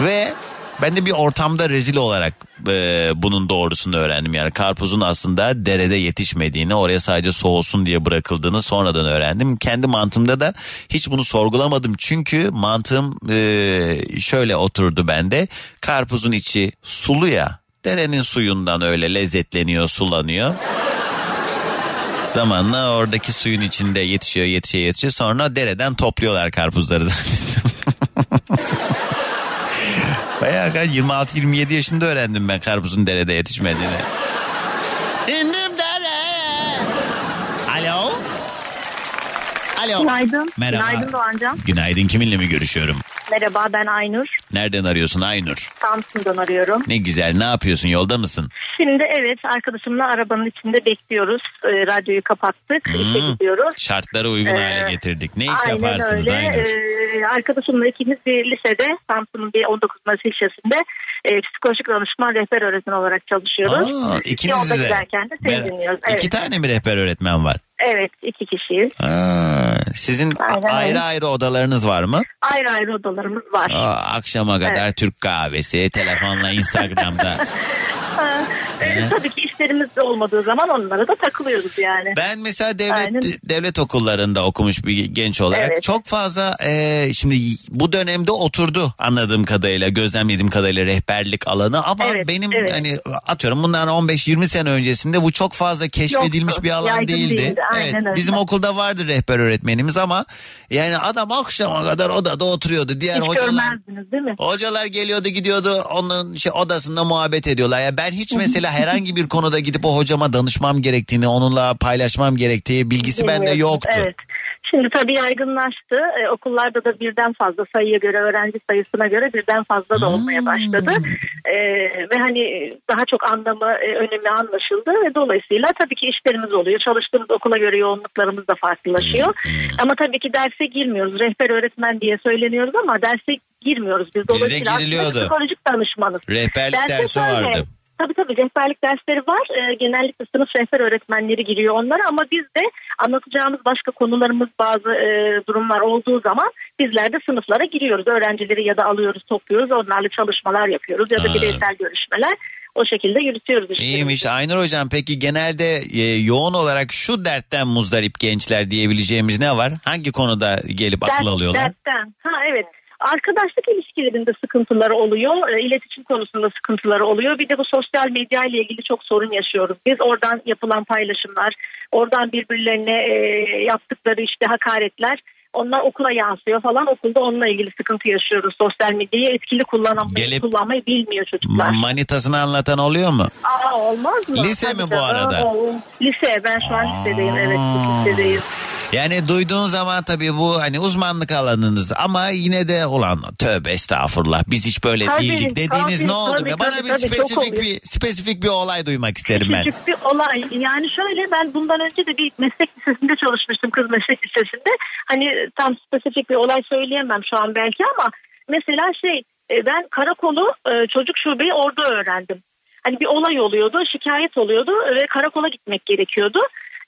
Ve ben de bir ortamda rezil olarak e, bunun doğrusunu öğrendim. Yani karpuzun aslında derede yetişmediğini, oraya sadece soğusun diye bırakıldığını sonradan öğrendim. Kendi mantığımda da hiç bunu sorgulamadım. Çünkü mantığım e, şöyle oturdu bende. Karpuzun içi sulu ya. Derenin suyundan öyle lezzetleniyor, sulanıyor. Zamanla oradaki suyun içinde yetişiyor, yetişiyor, yetişiyor. Sonra dereden topluyorlar karpuzları zannettim. Bayağı 26-27 yaşında öğrendim ben karpuzun derede yetişmediğini. İndim dereye. Alo. Alo. Günaydın. Merhaba. Günaydın Doğancan. Günaydın kiminle mi görüşüyorum? Merhaba ben Aynur. Nereden arıyorsun Aynur? Samsun'dan arıyorum. Ne güzel ne yapıyorsun yolda mısın? Şimdi evet arkadaşımla arabanın içinde bekliyoruz. Ee, radyoyu kapattık. işe Hmm. gidiyoruz. Şartları uygun Ee, hale getirdik. Ne iş Aynen yaparsınız öyle. Aynur? Ee, arkadaşımla ikimiz bir lisede Samsun'un bir 19 Mayıs ilçesinde e, psikolojik danışman rehber öğretmen olarak çalışıyoruz. Aa, ikiniz Yolda de. giderken de seni dinliyoruz. Evet. İki tane mi rehber öğretmen var? evet iki kişiyiz. Aa, sizin Aynen ayrı ayrı odalarınız var mı? Ayrı ayrı odalarımız var. Aa, akşama kadar Evet. Türk kahvesi, telefonla Instagram'da. Ha, e, tabii ki işlerimiz de olmadığı zaman onlara da takılıyoruz yani. Ben mesela devlet Aynen. devlet okullarında okumuş bir genç olarak Evet. çok fazla e, şimdi bu dönemde oturdu anladığım kadarıyla gözlemlediğim kadarıyla rehberlik alanı ama Evet, benim evet. hani atıyorum bundan 15-20 sene öncesinde bu çok fazla keşfedilmiş Yoktu, bir alan değildi. değildi, aynen evet, öyle. bizim okulda vardı rehber öğretmenimiz ama yani adam akşama kadar odada oturuyordu. Diğer Hiç hocalar görmezdiniz değil mi? Hocalar geliyordu gidiyordu onun şey odasında muhabbet ediyorlar. Ya ben hiç mesela herhangi bir konuda gidip o hocama danışmam gerektiğini, onunla paylaşmam gerektiği bilgisi bende yoktu. Evet. Şimdi tabii yaygınlaştı. Ee, okullarda da birden fazla sayıya göre öğrenci sayısına göre birden fazla da olmaya başladı. Ee, ve hani daha çok anlamı, e, önemi anlaşıldı ve dolayısıyla tabii ki işlerimiz oluyor. Çalıştığımız okula göre yoğunluklarımız da farklılaşıyor. Ama tabii ki derse girmiyoruz. Rehber öğretmen diye söyleniyoruz ama derse girmiyoruz biz. Dolayısıyla aslında giriliyordu. psikolojik danışmanız. Rehberlik Derse dersi vardı. Tabii tabii rehberlik dersleri var. Ee, genellikle sınıf rehber öğretmenleri giriyor onlara ama biz de anlatacağımız başka konularımız bazı e, durumlar olduğu zaman bizler de sınıflara giriyoruz. Öğrencileri ya da alıyoruz topluyoruz onlarla çalışmalar yapıyoruz ya da Ha. bireysel görüşmeler. O şekilde yürütüyoruz işte. İyiymiş Aynur hocam peki genelde e, yoğun olarak şu dertten muzdarip gençler diyebileceğimiz ne var? Hangi konuda gelip akıl Dert- alıyorlar? Dertten. Ha evet. Arkadaşlık ilişkilerinde sıkıntıları oluyor. e, iletişim konusunda sıkıntıları oluyor. Bir de bu sosyal medya ile ilgili çok sorun yaşıyoruz. Biz oradan yapılan paylaşımlar, oradan birbirlerine e, yaptıkları işte hakaretler onlar okula yansıyor falan. Okulda onunla ilgili sıkıntı yaşıyoruz. Sosyal medyayı etkili kullanamayı, Gelip- kullanmayı bilmiyor çocuklar. Manitasını anlatan oluyor mu? Aa olmaz mı? Lise Tabii mi bu arada? Oo, Lise. Ben şu an lisedeyim. Evet lisedeyim. Yani duyduğun zaman tabii bu hani uzmanlık alanınız ama yine de ulan tövbe estağfurullah biz hiç böyle Tabii, değildik dediğiniz tabii, ne oldu? tabii, be? Bana tabii, bir tabii, spesifik bir spesifik bir olay duymak isterim ben. Küçük bir olay. Yani şöyle ben bundan önce de bir meslek lisesinde çalışmıştım kız meslek lisesinde. Hani tam spesifik bir olay söyleyemem şu an belki ama mesela şey e, ben karakolu e, çocuk şubeyi orada öğrendim. Hani bir olay oluyordu, şikayet oluyordu ve karakola gitmek gerekiyordu.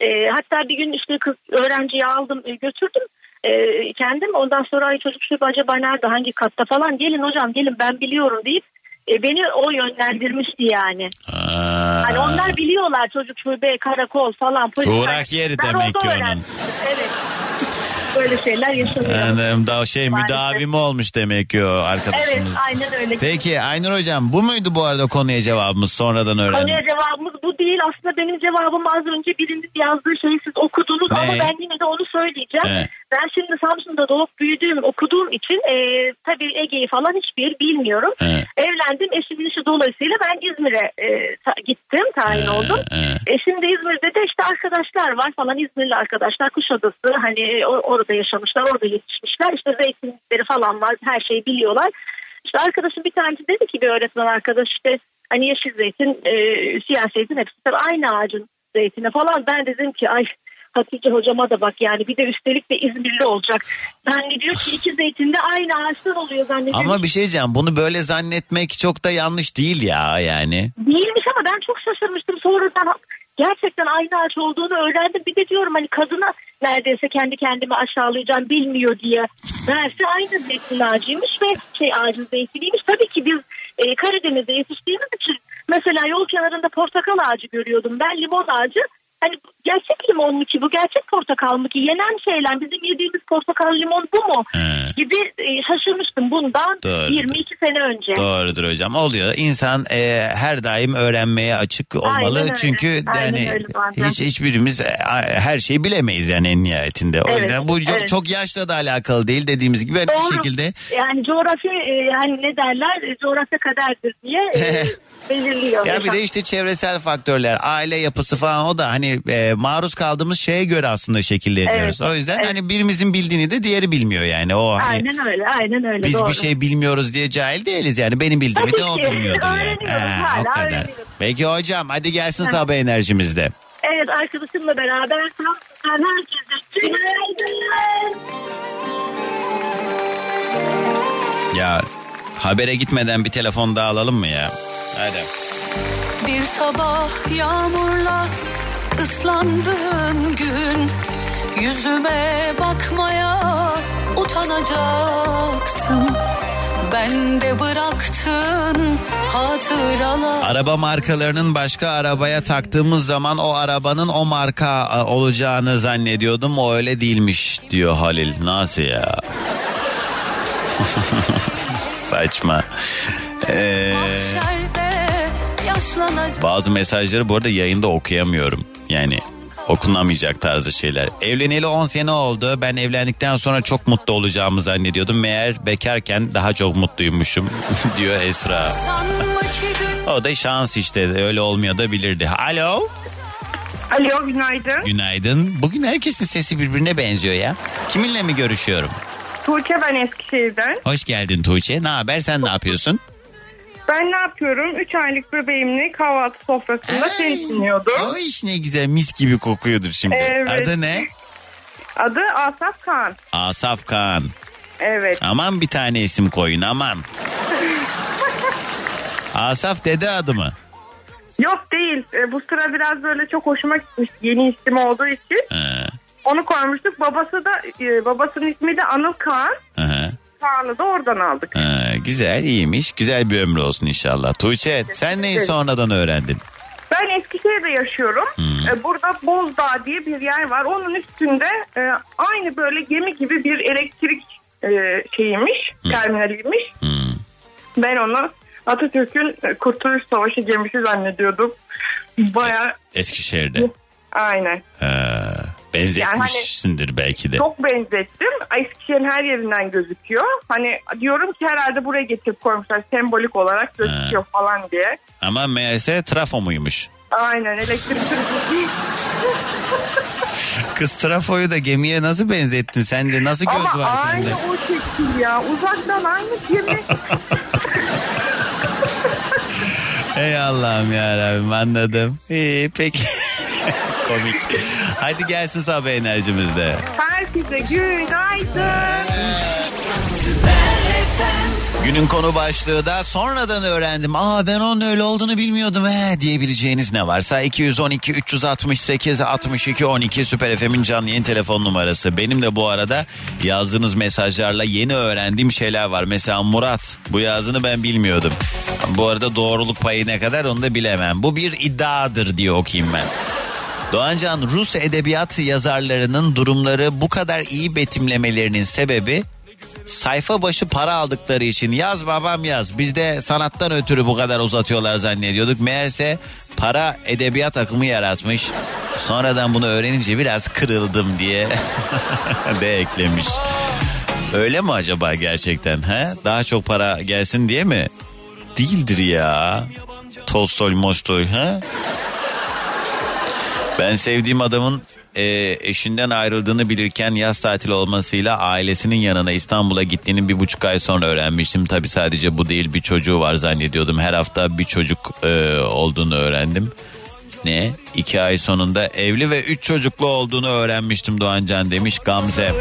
E, hatta bir gün işte kız öğrenciyi aldım e, götürdüm e, kendim. Ondan sonra ay çocuk şube acaba nerede hangi katta falan gelin hocam gelin ben biliyorum deyip e, beni o yönlendirmişti yani. Aa, Hani onlar biliyorlar çocuk şube, karakol falan polis. Uğrak yeri Ben demek ki onun. Evet. Böyle şeyler yaşanıyor. Yani daha şey müdavimi olmuş demek ki o Evet arkadaşımız. aynen öyle. Peki Aynur hocam bu muydu bu arada konuya cevabımız sonradan öğrendim. Konuya cevabımız bu değil. Aslında benim cevabım az önce birinin yazdığı şeyi siz okudunuz Ne? ama ben yine de onu söyleyeceğim. Ne? Ben şimdi Samsun'da doğup büyüdüğüm, okuduğum için e, tabii Ege'yi falan hiçbir yer bilmiyorum. Evet. Evlendim. Eşimin işi dolayısıyla ben İzmir'e e, ta- gittim, tayin oldum. evet. Eşim de İzmir'de de işte arkadaşlar var falan İzmirli arkadaşlar Kuşadası hani o- orada yaşamışlar orada yetişmişler işte zeytinlikleri falan var her şeyi biliyorlar. İşte arkadaşım bir tanesi dedi ki bir öğretmen arkadaş işte hani yeşil zeytin e, siyah zeytin hepsi tabii aynı ağacın zeytini falan ben dedim ki ay Hatice hocama da bak yani bir de üstelik de İzmirli olacak. Zannediyor ki iki zeytin de aynı ağaçtan oluyor zannediyor. Ama bir şey diyeceğim bunu böyle zannetmek çok da yanlış değil ya yani. Değilmiş ama ben çok şaşırmıştım. Sonradan gerçekten aynı ağaç olduğunu öğrendim. Bir de diyorum hani kadına neredeyse kendi kendimi aşağılayacağım bilmiyor diye. Meğerse aynı zeytin ağacıymış ve şey ağacın zeytiniymiş. Tabii ki biz e, Karadeniz'de yetiştiğimiz için mesela yol kenarında portakal ağacı görüyordum. Ben limon ağacı Hani gerçek limon mu ki bu gerçek portakal mı ki yenen şeyler bizim yediğimiz portakal limon bu mu gibi e, şaşırmıştım bundan Doğrudur. 22 sene önce. Doğrudur hocam oluyor. İnsan e, her daim öğrenmeye açık olmalı. Aynen öyle. Çünkü Aynen yani öyle hiç hiçbirimiz e, her şeyi bilemeyiz yani en nihayetinde. O Evet, yüzden bu evet. çok yaşla da alakalı değil dediğimiz gibi hep bir Doğru. şekilde Yani coğrafya e, hani ne derler e, coğrafya kaderdir diye e, belirliyor. Ya bir de işte çevresel faktörler, aile yapısı falan o da hani e, maruz kaldığımız şeye göre aslında şekilleniyoruz. Evet, O yüzden evet. hani birimizin bildiğini de diğeri bilmiyor yani. O hani Aynen öyle. aynen öyle Biz doğru. bir şey bilmiyoruz diye cahil değiliz yani. Benim bildiğimi de o Tabii bilmiyordur yani. Ha, hala o kadar. Peki hocam hadi gelsin sabah enerjimizde. Evet arkadaşımla beraber herkese günaydın. Ya habere gitmeden bir telefon daha alalım mı ya? Hadi. Bir sabah yağmurla ıslandığın gün Yüzüme bakmaya utanacaksın Ben de bıraktın hatıralar Araba markalarının başka arabaya taktığımız zaman o arabanın o marka e, olacağını zannediyordum. O öyle değilmiş diyor Halil. Nasıl ya? Saçma. Ee, bazı mesajları bu arada yayında okuyamıyorum. Yani okunamayacak tarzı şeyler. Evleneli 10 sene oldu. Ben evlendikten sonra çok mutlu olacağımı zannediyordum. Meğer bekarken daha çok mutluymuşum diyor Esra. O da şans işte öyle olmuyor da bilirdi. Alo. Alo günaydın. Günaydın. Bugün herkesin sesi birbirine benziyor ya. Kiminle mi görüşüyorum? Tuğçe ben Eskişehir'den. Hoş geldin Tuğçe. Ne haber sen ne yapıyorsun? Ben ne yapıyorum? 3 aylık bebeğimle kahvaltı sofrasında seni dinliyordum. O iş ne güzel mis gibi kokuyordur şimdi. Evet. Adı ne? Adı Asaf Kaan. Asaf Kaan. Evet. Aman bir tane isim koyun aman. Asaf dede adı mı? Yok değil. E, bu sıra biraz böyle çok hoşuma gitmiş yeni isim olduğu için. Ee, Onu koymuştuk. Babası da e, babasının ismi de Anıl Kaan. hı hı. Da oradan aldık. Ee, güzel iyiymiş. Güzel bir ömrü olsun inşallah. Tuğçe sen neyi sonradan öğrendin? Ben Eskişehir'de yaşıyorum. Hmm. Burada Bozdağ diye bir yer var. Onun üstünde e, aynı böyle gemi gibi bir elektrik e, şeyiymiş, terminaliymiş. Hmm. Ben onu Atatürk'ün e, Kurtuluş Savaşı gemisi zannediyordum. Baya Eskişehir'de. aynen. Ee, benzetmişsindir belki de. Çok benzettim. Eskişehir'in her yerinden gözüküyor. Hani diyorum ki herhalde buraya getirip koymuşlar sembolik olarak gözüküyor falan diye. Ama meğerse trafo muymuş? Aynen elektrik Kız trafoyu da gemiye nasıl benzettin? Sen de nasıl göz Ama var aynı sende? o şekil ya. Uzaktan aynı gemi. Ey Allah'ım ya Rabbim anladım. İyi peki. Komik. Hadi gelsin sabah enerjimizde. Herkese günaydın. Günün konu başlığı da sonradan öğrendim. Aa ben onun öyle olduğunu bilmiyordum he diyebileceğiniz ne varsa 212 368 62 12 Süper FM'in canlı yayın telefon numarası. Benim de bu arada yazdığınız mesajlarla yeni öğrendiğim şeyler var. Mesela Murat bu yazdığını ben bilmiyordum. Bu arada doğruluk payı ne kadar onu da bilemem. Bu bir iddiadır diye okuyayım ben. Doğancan Rus edebiyat yazarlarının durumları bu kadar iyi betimlemelerinin sebebi sayfa başı para aldıkları için yaz babam yaz. Biz de sanattan ötürü bu kadar uzatıyorlar zannediyorduk. Meğerse para edebiyat akımı yaratmış. Sonradan bunu öğrenince biraz kırıldım diye de eklemiş. Öyle mi acaba gerçekten? He? Daha çok para gelsin diye mi? Değildir ya. Tolstoy Mostoy. He? Ben sevdiğim adamın e, eşinden ayrıldığını bilirken yaz tatili olmasıyla ailesinin yanına İstanbul'a gittiğini bir buçuk ay sonra öğrenmiştim. Tabi sadece bu değil bir çocuğu var zannediyordum. Her hafta bir çocuk e, olduğunu öğrendim. Ne? İki ay sonunda evli ve üç çocuklu olduğunu öğrenmiştim Doğancan demiş Gamze.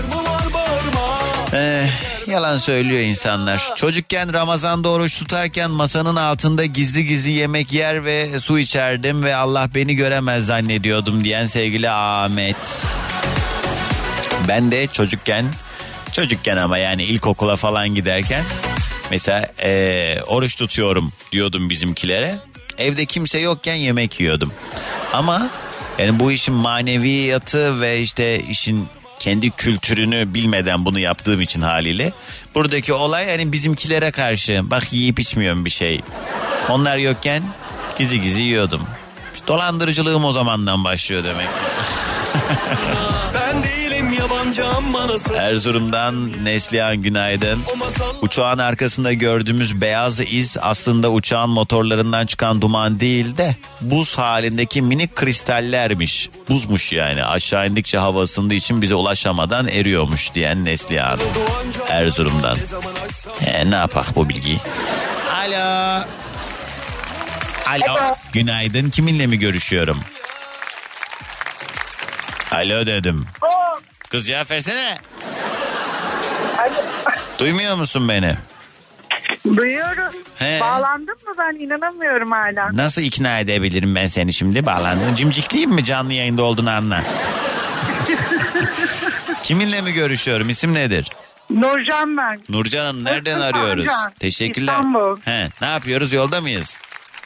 Eh, yalan söylüyor insanlar. Çocukken Ramazan'da oruç tutarken masanın altında gizli gizli yemek yer ve su içerdim ve Allah beni göremez zannediyordum diyen sevgili Ahmet. Ben de çocukken çocukken ama yani ilkokula falan giderken mesela eh, oruç tutuyorum diyordum bizimkilere. Evde kimse yokken yemek yiyordum. Ama yani bu işin maneviyatı ve işte işin kendi kültürünü bilmeden bunu yaptığım için haliyle buradaki olay hani bizimkilere karşı bak yiyip içmiyorum bir şey. Onlar yokken gizli gizli yiyordum. Dolandırıcılığım o zamandan başlıyor demek. Ben Erzurum'dan Neslihan günaydın. Uçağın arkasında gördüğümüz beyaz iz aslında uçağın motorlarından çıkan duman değil de buz halindeki minik kristallermiş. Buzmuş yani aşağı indikçe hava ısındığı için bize ulaşamadan eriyormuş diyen Neslihan. Erzurum'dan. He, ne yapak bu bilgiyi? Alo. Alo. Günaydın. Kiminle mi görüşüyorum? Alo dedim. Kız cevap versene. Duymuyor musun beni? Duyuyorum. He. Bağlandım mı ben inanamıyorum hala. Nasıl ikna edebilirim ben seni şimdi? Bağlandın. Cimcikliyim mi canlı yayında olduğunu anla. Kiminle mi görüşüyorum? İsim nedir? Nurcan ben. Nurcan Hanım nereden Nasılsın arıyoruz? Nurcan? Teşekkürler. İstanbul. He, ne yapıyoruz? Yolda mıyız?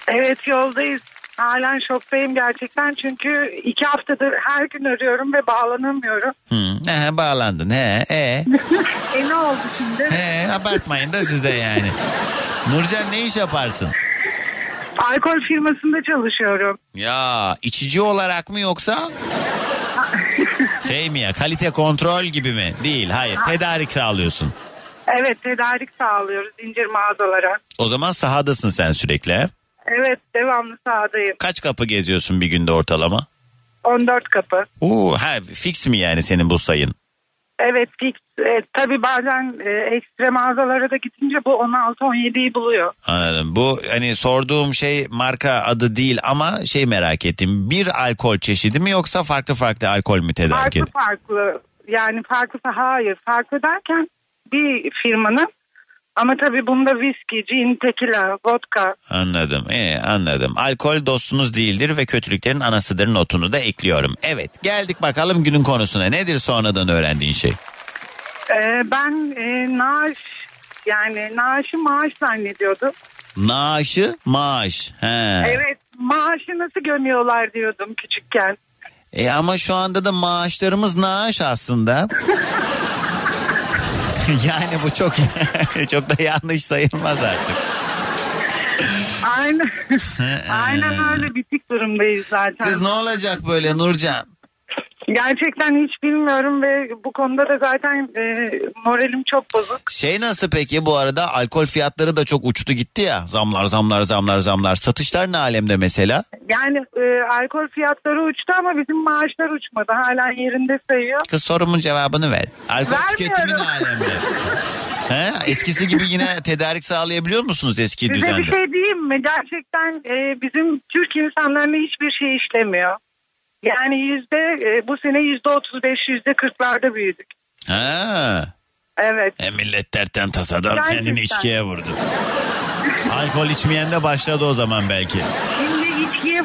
Evet yoldayız. Halen şoktayım gerçekten çünkü iki haftadır her gün arıyorum ve bağlanamıyorum. Hı, he, bağlandın. He, e. e ne oldu şimdi? He, abartmayın da siz de yani. Nurcan ne iş yaparsın? Alkol firmasında çalışıyorum. Ya içici olarak mı yoksa? şey mi ya kalite kontrol gibi mi? Değil hayır tedarik sağlıyorsun. Evet tedarik sağlıyoruz zincir mağazalara. O zaman sahadasın sen sürekli. Evet devamlı sahadayım. Kaç kapı geziyorsun bir günde ortalama? 14 kapı. Oo, ha, fix mi yani senin bu sayın? Evet fix. E, tabii bazen e, ekstra mağazalara da gidince bu 16-17'yi buluyor. Anladım. Bu hani sorduğum şey marka adı değil ama şey merak ettim. Bir alkol çeşidi mi yoksa farklı farklı alkol mü tedarik Farklı farklı yani farklı hayır farklı derken bir firmanın ama tabii bunda viski, gin, tekila, vodka. Anladım. Ee, anladım. Alkol dostunuz değildir ve kötülüklerin anasıdır notunu da ekliyorum. Evet geldik bakalım günün konusuna. Nedir sonradan öğrendiğin şey? Ee, ben e, naaş yani naaşı maaş zannediyordum. Naaşı maaş. He. Evet maaşı nasıl gömüyorlar diyordum küçükken. E ama şu anda da maaşlarımız naaş aslında. yani bu çok çok da yanlış sayılmaz artık. Aynen. Aynen öyle bitik durumdayız zaten. Kız ne olacak böyle Nurcan? Gerçekten hiç bilmiyorum ve bu konuda da zaten e, moralim çok bozuk. Şey nasıl peki bu arada alkol fiyatları da çok uçtu gitti ya. Zamlar zamlar zamlar zamlar. Satışlar ne alemde mesela? Yani e, alkol fiyatları uçtu ama bizim maaşlar uçmadı. Hala yerinde sayıyor. Kız sorumun cevabını ver. Alkol tüketimi ne alemde? He? Eskisi gibi yine tedarik sağlayabiliyor musunuz eski Size düzende? bir şey diyeyim mi? Gerçekten e, bizim Türk insanlarına hiçbir şey işlemiyor. Yani yüzde e, bu sene yüzde otuz beş yüzde kırklarda büyüdük. Ha. Evet. E millet dertten tasadan Gerçekten. kendini içkiye vurdu. Alkol içmeyen de başladı o zaman belki. Şimdi içkiye.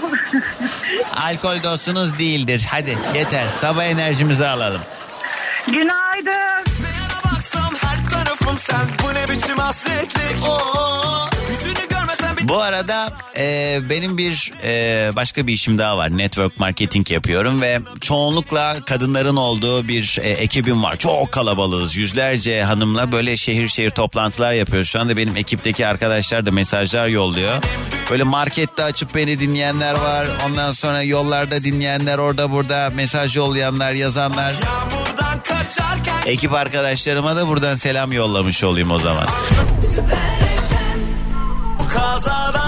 Alkol dostunuz değildir. Hadi yeter. Sabah enerjimizi alalım. Günaydın. Baksam her tarafım sen Bu ne biçim hasretlik bir Bu arada e, benim bir e, başka bir işim daha var. Network marketing yapıyorum ve çoğunlukla kadınların olduğu bir e, ekibim var. Çok kalabalığız. Yüzlerce hanımla böyle şehir şehir toplantılar yapıyoruz. Şu anda benim ekipteki arkadaşlar da mesajlar yolluyor. Böyle markette açıp beni dinleyenler var. Ondan sonra yollarda dinleyenler orada burada mesaj yollayanlar, yazanlar. Ekip arkadaşlarıma da buradan selam yollamış olayım o zaman. kazadan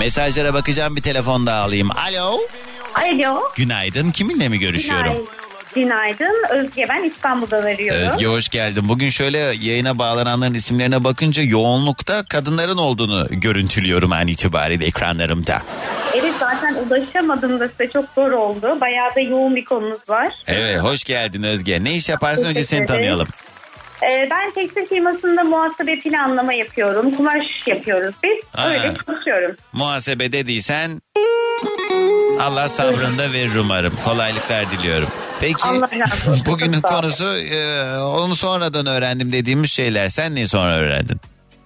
Mesajlara bakacağım bir telefon daha alayım. Alo. Alo. Günaydın. Kiminle mi görüşüyorum? Günaydın. Günaydın. Özge ben İstanbul'dan arıyorum. Özge hoş geldin. Bugün şöyle yayına bağlananların isimlerine bakınca yoğunlukta kadınların olduğunu görüntülüyorum an itibariyle ekranlarımda. Evet zaten ulaşamadım da size çok zor oldu. Bayağı da yoğun bir konumuz var. Evet hoş geldin Özge. Ne iş yaparsın önce seni tanıyalım. Ee, ben tekstil firmasında muhasebe planlama yapıyorum. Kumaş yapıyoruz biz. Ha. Öyle çalışıyorum. Muhasebe dediysen Allah sabrını da verir umarım. Kolaylıklar diliyorum. Peki bugünün konusu e, onu sonradan öğrendim dediğimiz şeyler. Sen neyi sonra öğrendin?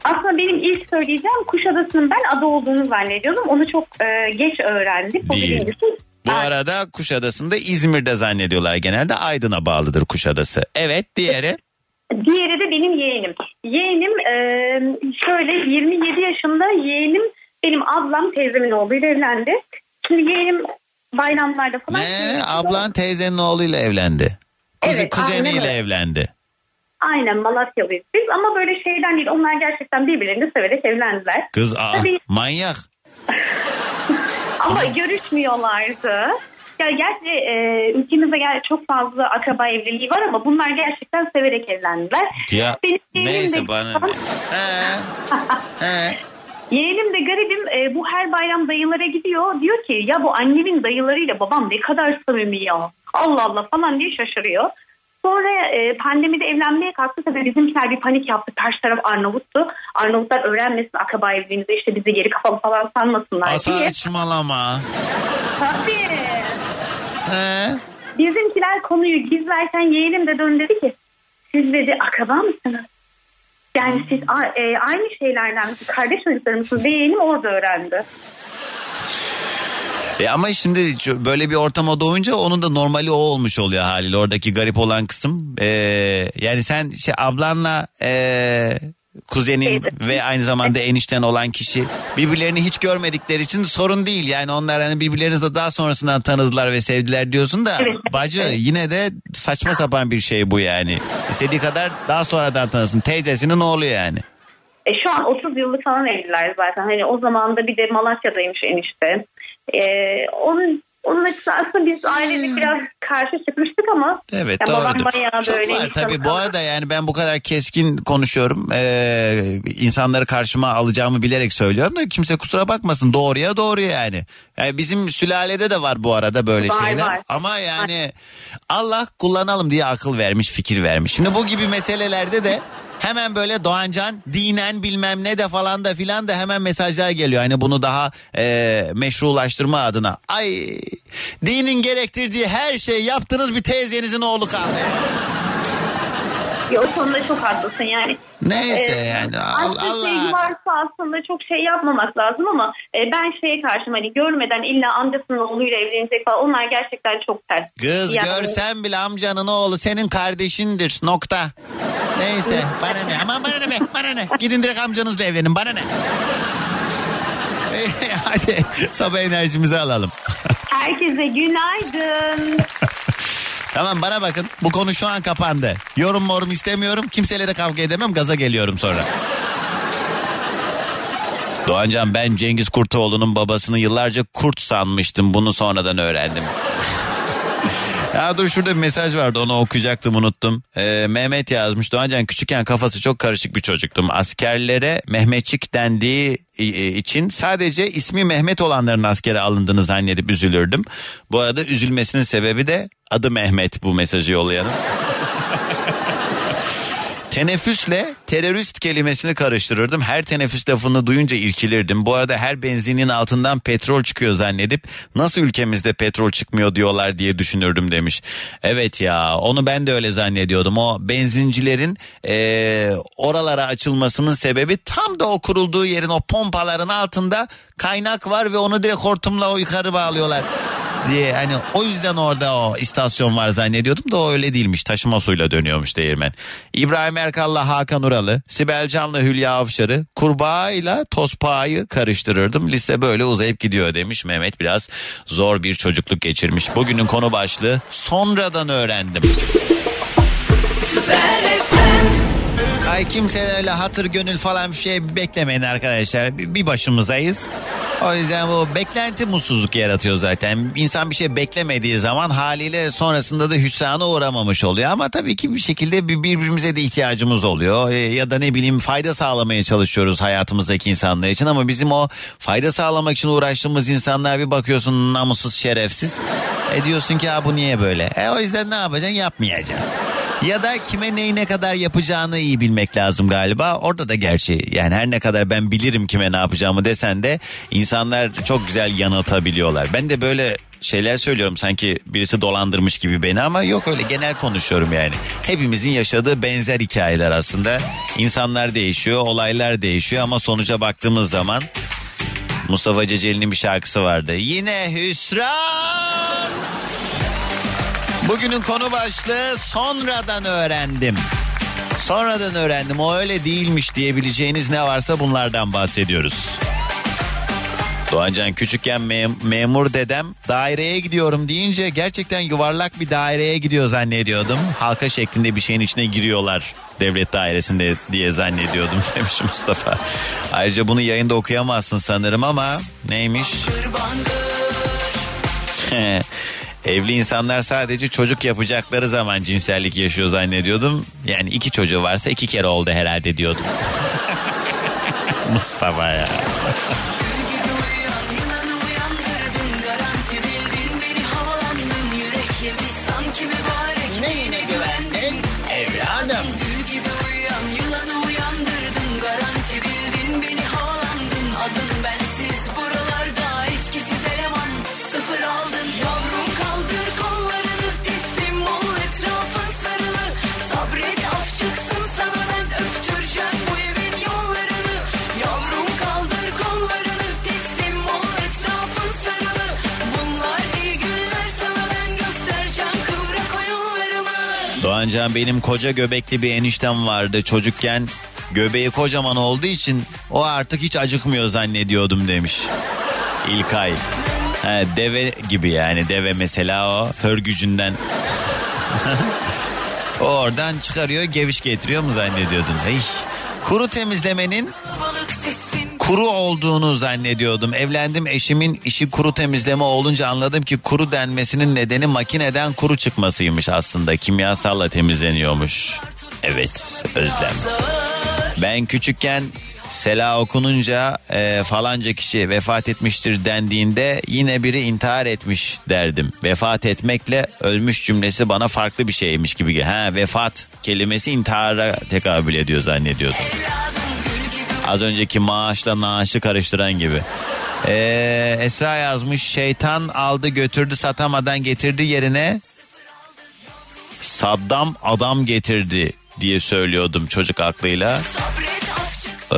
Aslında benim ilk söyleyeceğim Kuşadası'nın ben adı olduğunu zannediyordum. Onu çok e, geç öğrendik. Bu Değil. birincisi. Bu arada Kuşadası'nda İzmir'de zannediyorlar genelde. Aydın'a bağlıdır Kuşadası. Evet diğeri. Diğeri de benim yeğenim. Yeğenim e, şöyle 27 yaşında yeğenim benim ablam teyzemin oğluyla evlendi. Şimdi yeğenim bayramlarda falan. Ne? Ablan teyzenin oğluyla evlendi. Kuzi, Evet, kuzeniyle aynen evlendi. Aynen Malatyalıyız biz ama böyle şeyden değil. Onlar gerçekten birbirlerini severek evlendiler. Kız aa, Tabii manyak. ama görüşmüyorlardı. Ya gerçi e, ülkemizde gel çok fazla akraba evliliği var ama bunlar gerçekten severek evlendiler. Ya Benim neyse de- bana ne. Yeğenim de garibim e, bu her bayram dayılara gidiyor. Diyor ki ya bu annemin dayılarıyla babam ne kadar samimi ya. Allah Allah falan diye şaşırıyor. Sonra e, pandemide evlenmeye kalktı. Tabii bizimkiler bir panik yaptı. Karşı taraf Arnavut'tu. Arnavutlar öğrenmesin akraba evliliğimizi işte bizi geri kafalı falan sanmasınlar diye. Saçmalama. Tabii. He. Bizimkiler konuyu gizlerken yeğenim de dön dedi ki siz dedi akraba mısınız? Yani siz a- e, aynı şeylerden kardeş çocukları mısınız? Ve yeğenim orada öğrendi. E ama şimdi böyle bir ortama doğunca onun da normali o olmuş oluyor haliyle oradaki garip olan kısım. E, yani sen şey ablanla e, kuzenin ve aynı zamanda enişten olan kişi birbirlerini hiç görmedikleri için sorun değil. Yani onlar hani birbirlerini de daha sonrasından tanıdılar ve sevdiler diyorsun da bacı yine de saçma sapan bir şey bu yani. İstediği kadar daha sonradan tanısın. Teyzesinin oğlu yani. E, şu an 30 yıllık falan evliler zaten. Hani o zaman da bir de Malatya'daymış enişte. E, onun onun açısı aslında biz ailelik biraz karşı çıkmıştık ama Evet ya babam doğrudur. Çok böyle var tabii bu arada yani ben bu kadar keskin konuşuyorum. Ee, insanları karşıma alacağımı bilerek söylüyorum da kimse kusura bakmasın doğruya doğru yani. yani. Bizim sülalede de var bu arada böyle Var, şeyler. var. Ama yani Allah kullanalım diye akıl vermiş fikir vermiş. Şimdi bu gibi meselelerde de Hemen böyle Doğancan dinen bilmem ne de falan da filan da hemen mesajlar geliyor. Hani bunu daha e, meşrulaştırma adına. Ay dinin gerektirdiği her şeyi yaptınız bir teyzenizin oğlu kaldı. Ya o konuda çok haklısın yani. Neyse Ee, yani aşk Allah. sevgi varsa aslında çok şey yapmamak lazım ama e, ben şeye karşım hani görmeden illa amcasının oğluyla evlenecek falan onlar gerçekten çok ters. Kız Yani- görsen bile amcanın oğlu senin kardeşindir nokta. Neyse bana ne aman bana ne be bana ne gidin direkt amcanızla evlenin bana ne. Hadi sabah enerjimizi alalım. Herkese günaydın. Tamam bana bakın bu konu şu an kapandı. Yorum morum istemiyorum kimseyle de kavga edemem gaza geliyorum sonra. Doğancan ben Cengiz Kurtoğlu'nun babasını yıllarca kurt sanmıştım bunu sonradan öğrendim. Ya dur şurada bir mesaj vardı onu okuyacaktım unuttum. Ee, Mehmet yazmış Doğancan küçükken kafası çok karışık bir çocuktum. Askerlere Mehmetçik dendiği i- i- için sadece ismi Mehmet olanların askere alındığını zannedip üzülürdüm. Bu arada üzülmesinin sebebi de adı Mehmet bu mesajı yollayanın. Teneffüsle terörist kelimesini karıştırırdım. Her teneffüs lafını duyunca irkilirdim. Bu arada her benzinin altından petrol çıkıyor zannedip nasıl ülkemizde petrol çıkmıyor diyorlar diye düşünürdüm demiş. Evet ya onu ben de öyle zannediyordum. O benzincilerin eee, oralara açılmasının sebebi tam da o kurulduğu yerin o pompaların altında kaynak var ve onu direkt hortumla o yukarı bağlıyorlar diye hani o yüzden orada o istasyon var zannediyordum da o öyle değilmiş taşıma suyla dönüyormuş değirmen. İbrahim Erkal'la Hakan Uralı, Sibel Can'la Hülya Avşar'ı kurbağayla tospağayı karıştırırdım. Liste böyle uzayıp gidiyor demiş Mehmet biraz zor bir çocukluk geçirmiş. Bugünün konu başlığı sonradan öğrendim. Ay kimse öyle hatır gönül falan bir şey beklemeyin arkadaşlar. Bir başımızayız. O yüzden bu beklenti mutsuzluk yaratıyor zaten. İnsan bir şey beklemediği zaman haliyle sonrasında da hüsrana uğramamış oluyor. Ama tabii ki bir şekilde bir- birbirimize de ihtiyacımız oluyor. Ee, ya da ne bileyim fayda sağlamaya çalışıyoruz hayatımızdaki insanlar için. Ama bizim o fayda sağlamak için uğraştığımız insanlar bir bakıyorsun namussuz şerefsiz. E diyorsun ki ha bu niye böyle? E o yüzden ne yapacaksın? Yapmayacaksın. Ya da kime neyi ne kadar yapacağını iyi bilmek lazım galiba. Orada da gerçi yani her ne kadar ben bilirim kime ne yapacağımı desen de insanlar çok güzel yanıltabiliyorlar. Ben de böyle şeyler söylüyorum sanki birisi dolandırmış gibi beni ama yok öyle genel konuşuyorum yani. Hepimizin yaşadığı benzer hikayeler aslında. İnsanlar değişiyor, olaylar değişiyor ama sonuca baktığımız zaman Mustafa Ceceli'nin bir şarkısı vardı. Yine hüsran. Bugünün konu başlığı sonradan öğrendim. Sonradan öğrendim o öyle değilmiş diyebileceğiniz ne varsa bunlardan bahsediyoruz. Doğancan küçükken mem- memur dedem daireye gidiyorum deyince gerçekten yuvarlak bir daireye gidiyor zannediyordum. Halka şeklinde bir şeyin içine giriyorlar devlet dairesinde diye zannediyordum demiş Mustafa. Ayrıca bunu yayında okuyamazsın sanırım ama neymiş? Evli insanlar sadece çocuk yapacakları zaman cinsellik yaşıyor zannediyordum. Yani iki çocuğu varsa iki kere oldu herhalde diyordum. Mustafa ya. Doğancan benim koca göbekli bir eniştem vardı çocukken. Göbeği kocaman olduğu için o artık hiç acıkmıyor zannediyordum demiş. İlkay. Ha, deve gibi yani deve mesela o hörgücünden. oradan çıkarıyor geviş getiriyor mu zannediyordun? Ey, kuru temizlemenin kuru olduğunu zannediyordum. Evlendim eşimin işi kuru temizleme olunca anladım ki kuru denmesinin nedeni makineden kuru çıkmasıymış aslında. Kimyasalla temizleniyormuş. Evet Özlem. Ben küçükken Sela okununca e, falanca kişi vefat etmiştir dendiğinde yine biri intihar etmiş derdim. Vefat etmekle ölmüş cümlesi bana farklı bir şeymiş gibi. Ha vefat kelimesi intihara tekabül ediyor zannediyordum. Az önceki maaşla naaşı karıştıran gibi. Ee, Esra yazmış şeytan aldı götürdü satamadan getirdi yerine Saddam adam getirdi diye söylüyordum çocuk aklıyla. Ee,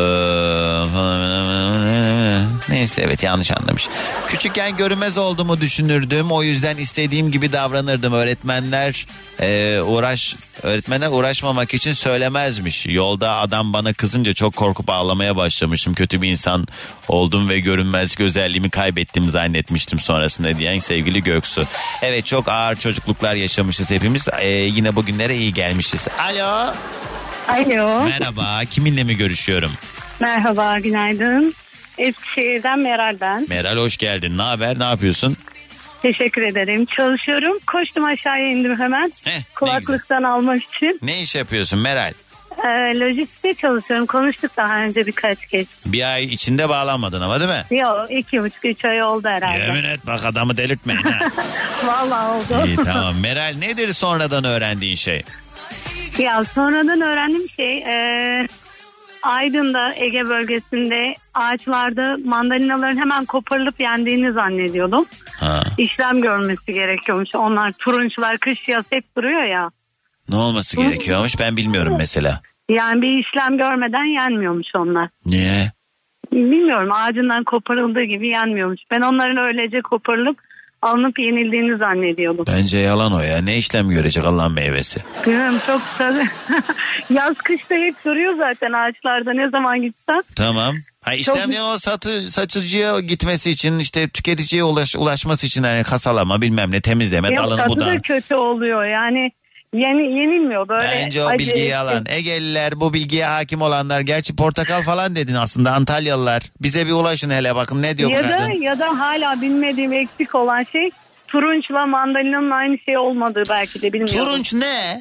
neyse evet yanlış anlamış. Küçükken görünmez olduğumu düşünürdüm. O yüzden istediğim gibi davranırdım. Öğretmenler e, uğraş öğretmenler uğraşmamak için söylemezmiş. Yolda adam bana kızınca çok korkup ağlamaya başlamıştım. Kötü bir insan oldum ve görünmezlik özelliğimi kaybettim zannetmiştim sonrasında diyen sevgili Göksu. Evet çok ağır çocukluklar yaşamışız hepimiz. Ee, yine bugünlere iyi gelmişiz. Alo. Alo. Merhaba. Kiminle mi görüşüyorum? Merhaba, günaydın. Eskişehir'den Meral ben. Meral hoş geldin. Ne haber? Ne yapıyorsun? Teşekkür ederim. Çalışıyorum. Koştum aşağıya indim hemen. Kulaklıktan almak için. Ne iş yapıyorsun Meral? Ee, lojistikte çalışıyorum. Konuştuk daha önce birkaç kez. Bir ay içinde bağlanmadın ama değil mi? Yok iki buçuk üç ay oldu herhalde. Yemin et bak adamı delirtmeyin ha. Vallahi oldu. İyi tamam. Meral nedir sonradan öğrendiğin şey? Ya sonradan öğrendiğim şey e, Aydın'da Ege bölgesinde ağaçlarda mandalinaların hemen koparılıp yendiğini zannediyordum. Ha. İşlem görmesi gerekiyormuş. Onlar turunçlar kış yaz hep duruyor ya. Ne olması gerekiyormuş ben bilmiyorum mesela. Yani bir işlem görmeden yenmiyormuş onlar. Niye? Bilmiyorum ağacından koparıldığı gibi yenmiyormuş. Ben onların öylece koparılıp alınıp yenildiğini zannediyordum. Bence yalan o ya. Ne işlem görecek Allah'ın meyvesi? Bilmiyorum çok tabii. Yaz kışta hep duruyor zaten ağaçlarda ne zaman gitsen. Tamam. Ha işlemleyen o satı, satıcıya gitmesi için işte tüketiciye ulaş, ulaşması için hani kasalama bilmem ne temizleme Yok, dalını tadı da budan. kötü oluyor yani yeni, yenilmiyor böyle. Bence o acı, bilgiyi ekşi. alan. Egeliler bu bilgiye hakim olanlar. Gerçi portakal falan dedin aslında Antalyalılar. Bize bir ulaşın hele bakın ne diyor bu Ya da, kadın. ya da hala bilmediğim eksik olan şey turunçla mandalinanın aynı şey olmadığı belki de bilmiyorum. Turunç ne?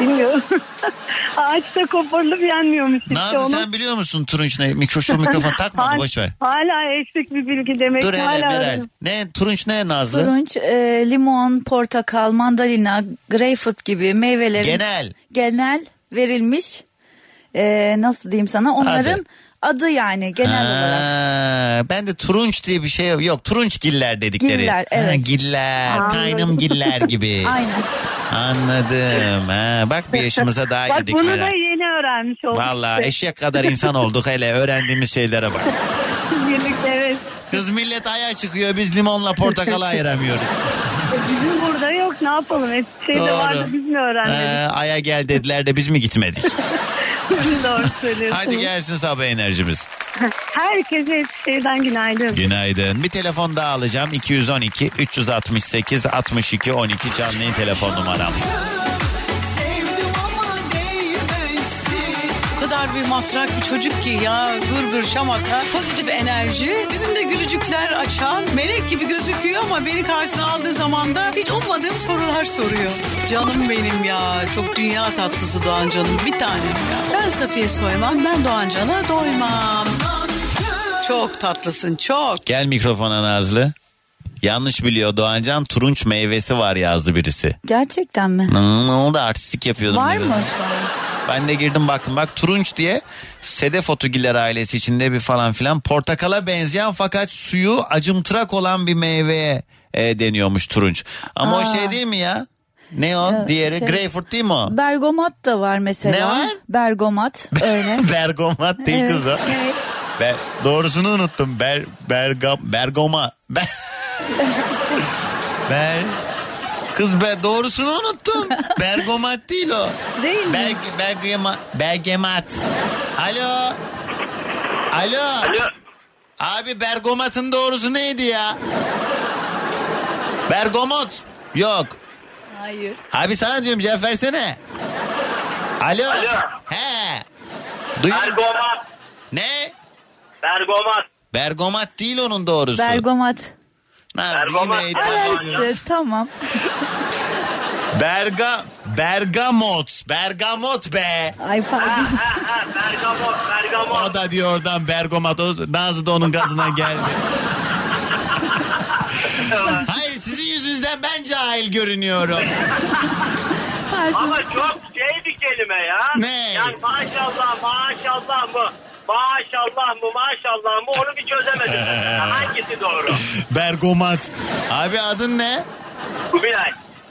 Bilmiyorum. Ağaçta koparılıp yenmiyormuş işte Nazlı onu. sen biliyor musun turunç ne? Mikro, şu mikrofon takma boş ver. Hala eksik bir bilgi demek. Dur hele hala Meral. Ne turunç ne Nazlı? Turunç, e, limon, portakal, mandalina, greyfurt gibi meyvelerin Genel. genel verilmiş. e, nasıl diyeyim sana? Onların adı, yani genel olarak. Ha, ben de turunç diye bir şey yok. Yok turunçgiller dedikleri. Giller, evet. Ha, giller. Anladım. Kaynım giller gibi. Aynen. Anladım. Ha, bak bir yaşımıza daha Bak girdik bunu Meral. da yeni öğrenmiş olduk. Valla işte. eşek kadar insan olduk hele öğrendiğimiz şeylere bak. Birlikte evet. Kız millet aya çıkıyor biz limonla portakalı ayıramıyoruz. Bizim burada yok ne yapalım? Eskişehir'de Doğru. vardı biz mi öğrenmedik? Ha, aya gel dediler de biz mi gitmedik? Doğru söylüyorsunuz. Hadi gelsin sabah enerjimiz. Herkese Eskişehir'den günaydın. Günaydın. Bir telefon daha alacağım. 212 368 62 12 canlı telefon numaram. Bir matrak bir çocuk ki ya gır gır şamata pozitif enerji yüzünde gülücükler açan melek gibi gözüküyor ama beni karşısına aldığı zaman da hiç ummadığım sorular soruyor. Canım benim ya çok dünya tatlısı Doğan canım bir tanem ya. Ben Safiye Soyman ben Doğan Can'a doymam. Çok tatlısın çok. Gel mikrofona Nazlı. Yanlış biliyor Doğancan. Turunç meyvesi var yazdı birisi. Gerçekten mi? Hmm, Ne oldu artistik yapıyordum. Var mı şu an? Ben de girdim baktım bak turunç diye Sedef Otugiller ailesi içinde bir falan filan portakala benzeyen fakat suyu acımtırak olan bir meyveye e, deniyormuş turunç. Ama Aa. o şey değil mi ya? Ne o? Ee, Diğeri şey- greyfurt değil mi o? Bergamat da var mesela. Ne var? Bergamat öyle. Bergamat değil Evet, kız o. evet. Doğrusunu unuttum. Ber, berga, bergoma. Ber, ber, kız be doğrusunu unuttum. Bergamat değil o. Değil mi? Berg, bergema, bergamat. Alo. Alo. Alo. Abi bergomatın doğrusu neydi ya? Bergamot. Yok. Hayır. Abi sana diyorum cevap versene. Alo. Alo. He. Duyuyor musun? Bergomat. Ne? Bergomat. Bergamat değil onun doğrusu. Bergamat. Ediyor. Araştır tamam. Berga, Bergamot. Bergamot be. Ay pardon. Bergamot. Bergamot. O da diyor oradan Bergamat. O, Nazlı da onun gazına geldi. Hayır sizin yüzünüzden ben cahil görünüyorum. Ama çok şey bir kelime ya. Ne? Yani maşallah maşallah mı? Maşallah mı maşallah mı onu bir çözemedim. Hangisi doğru? Bergamat. Abi adın ne? Kubilay.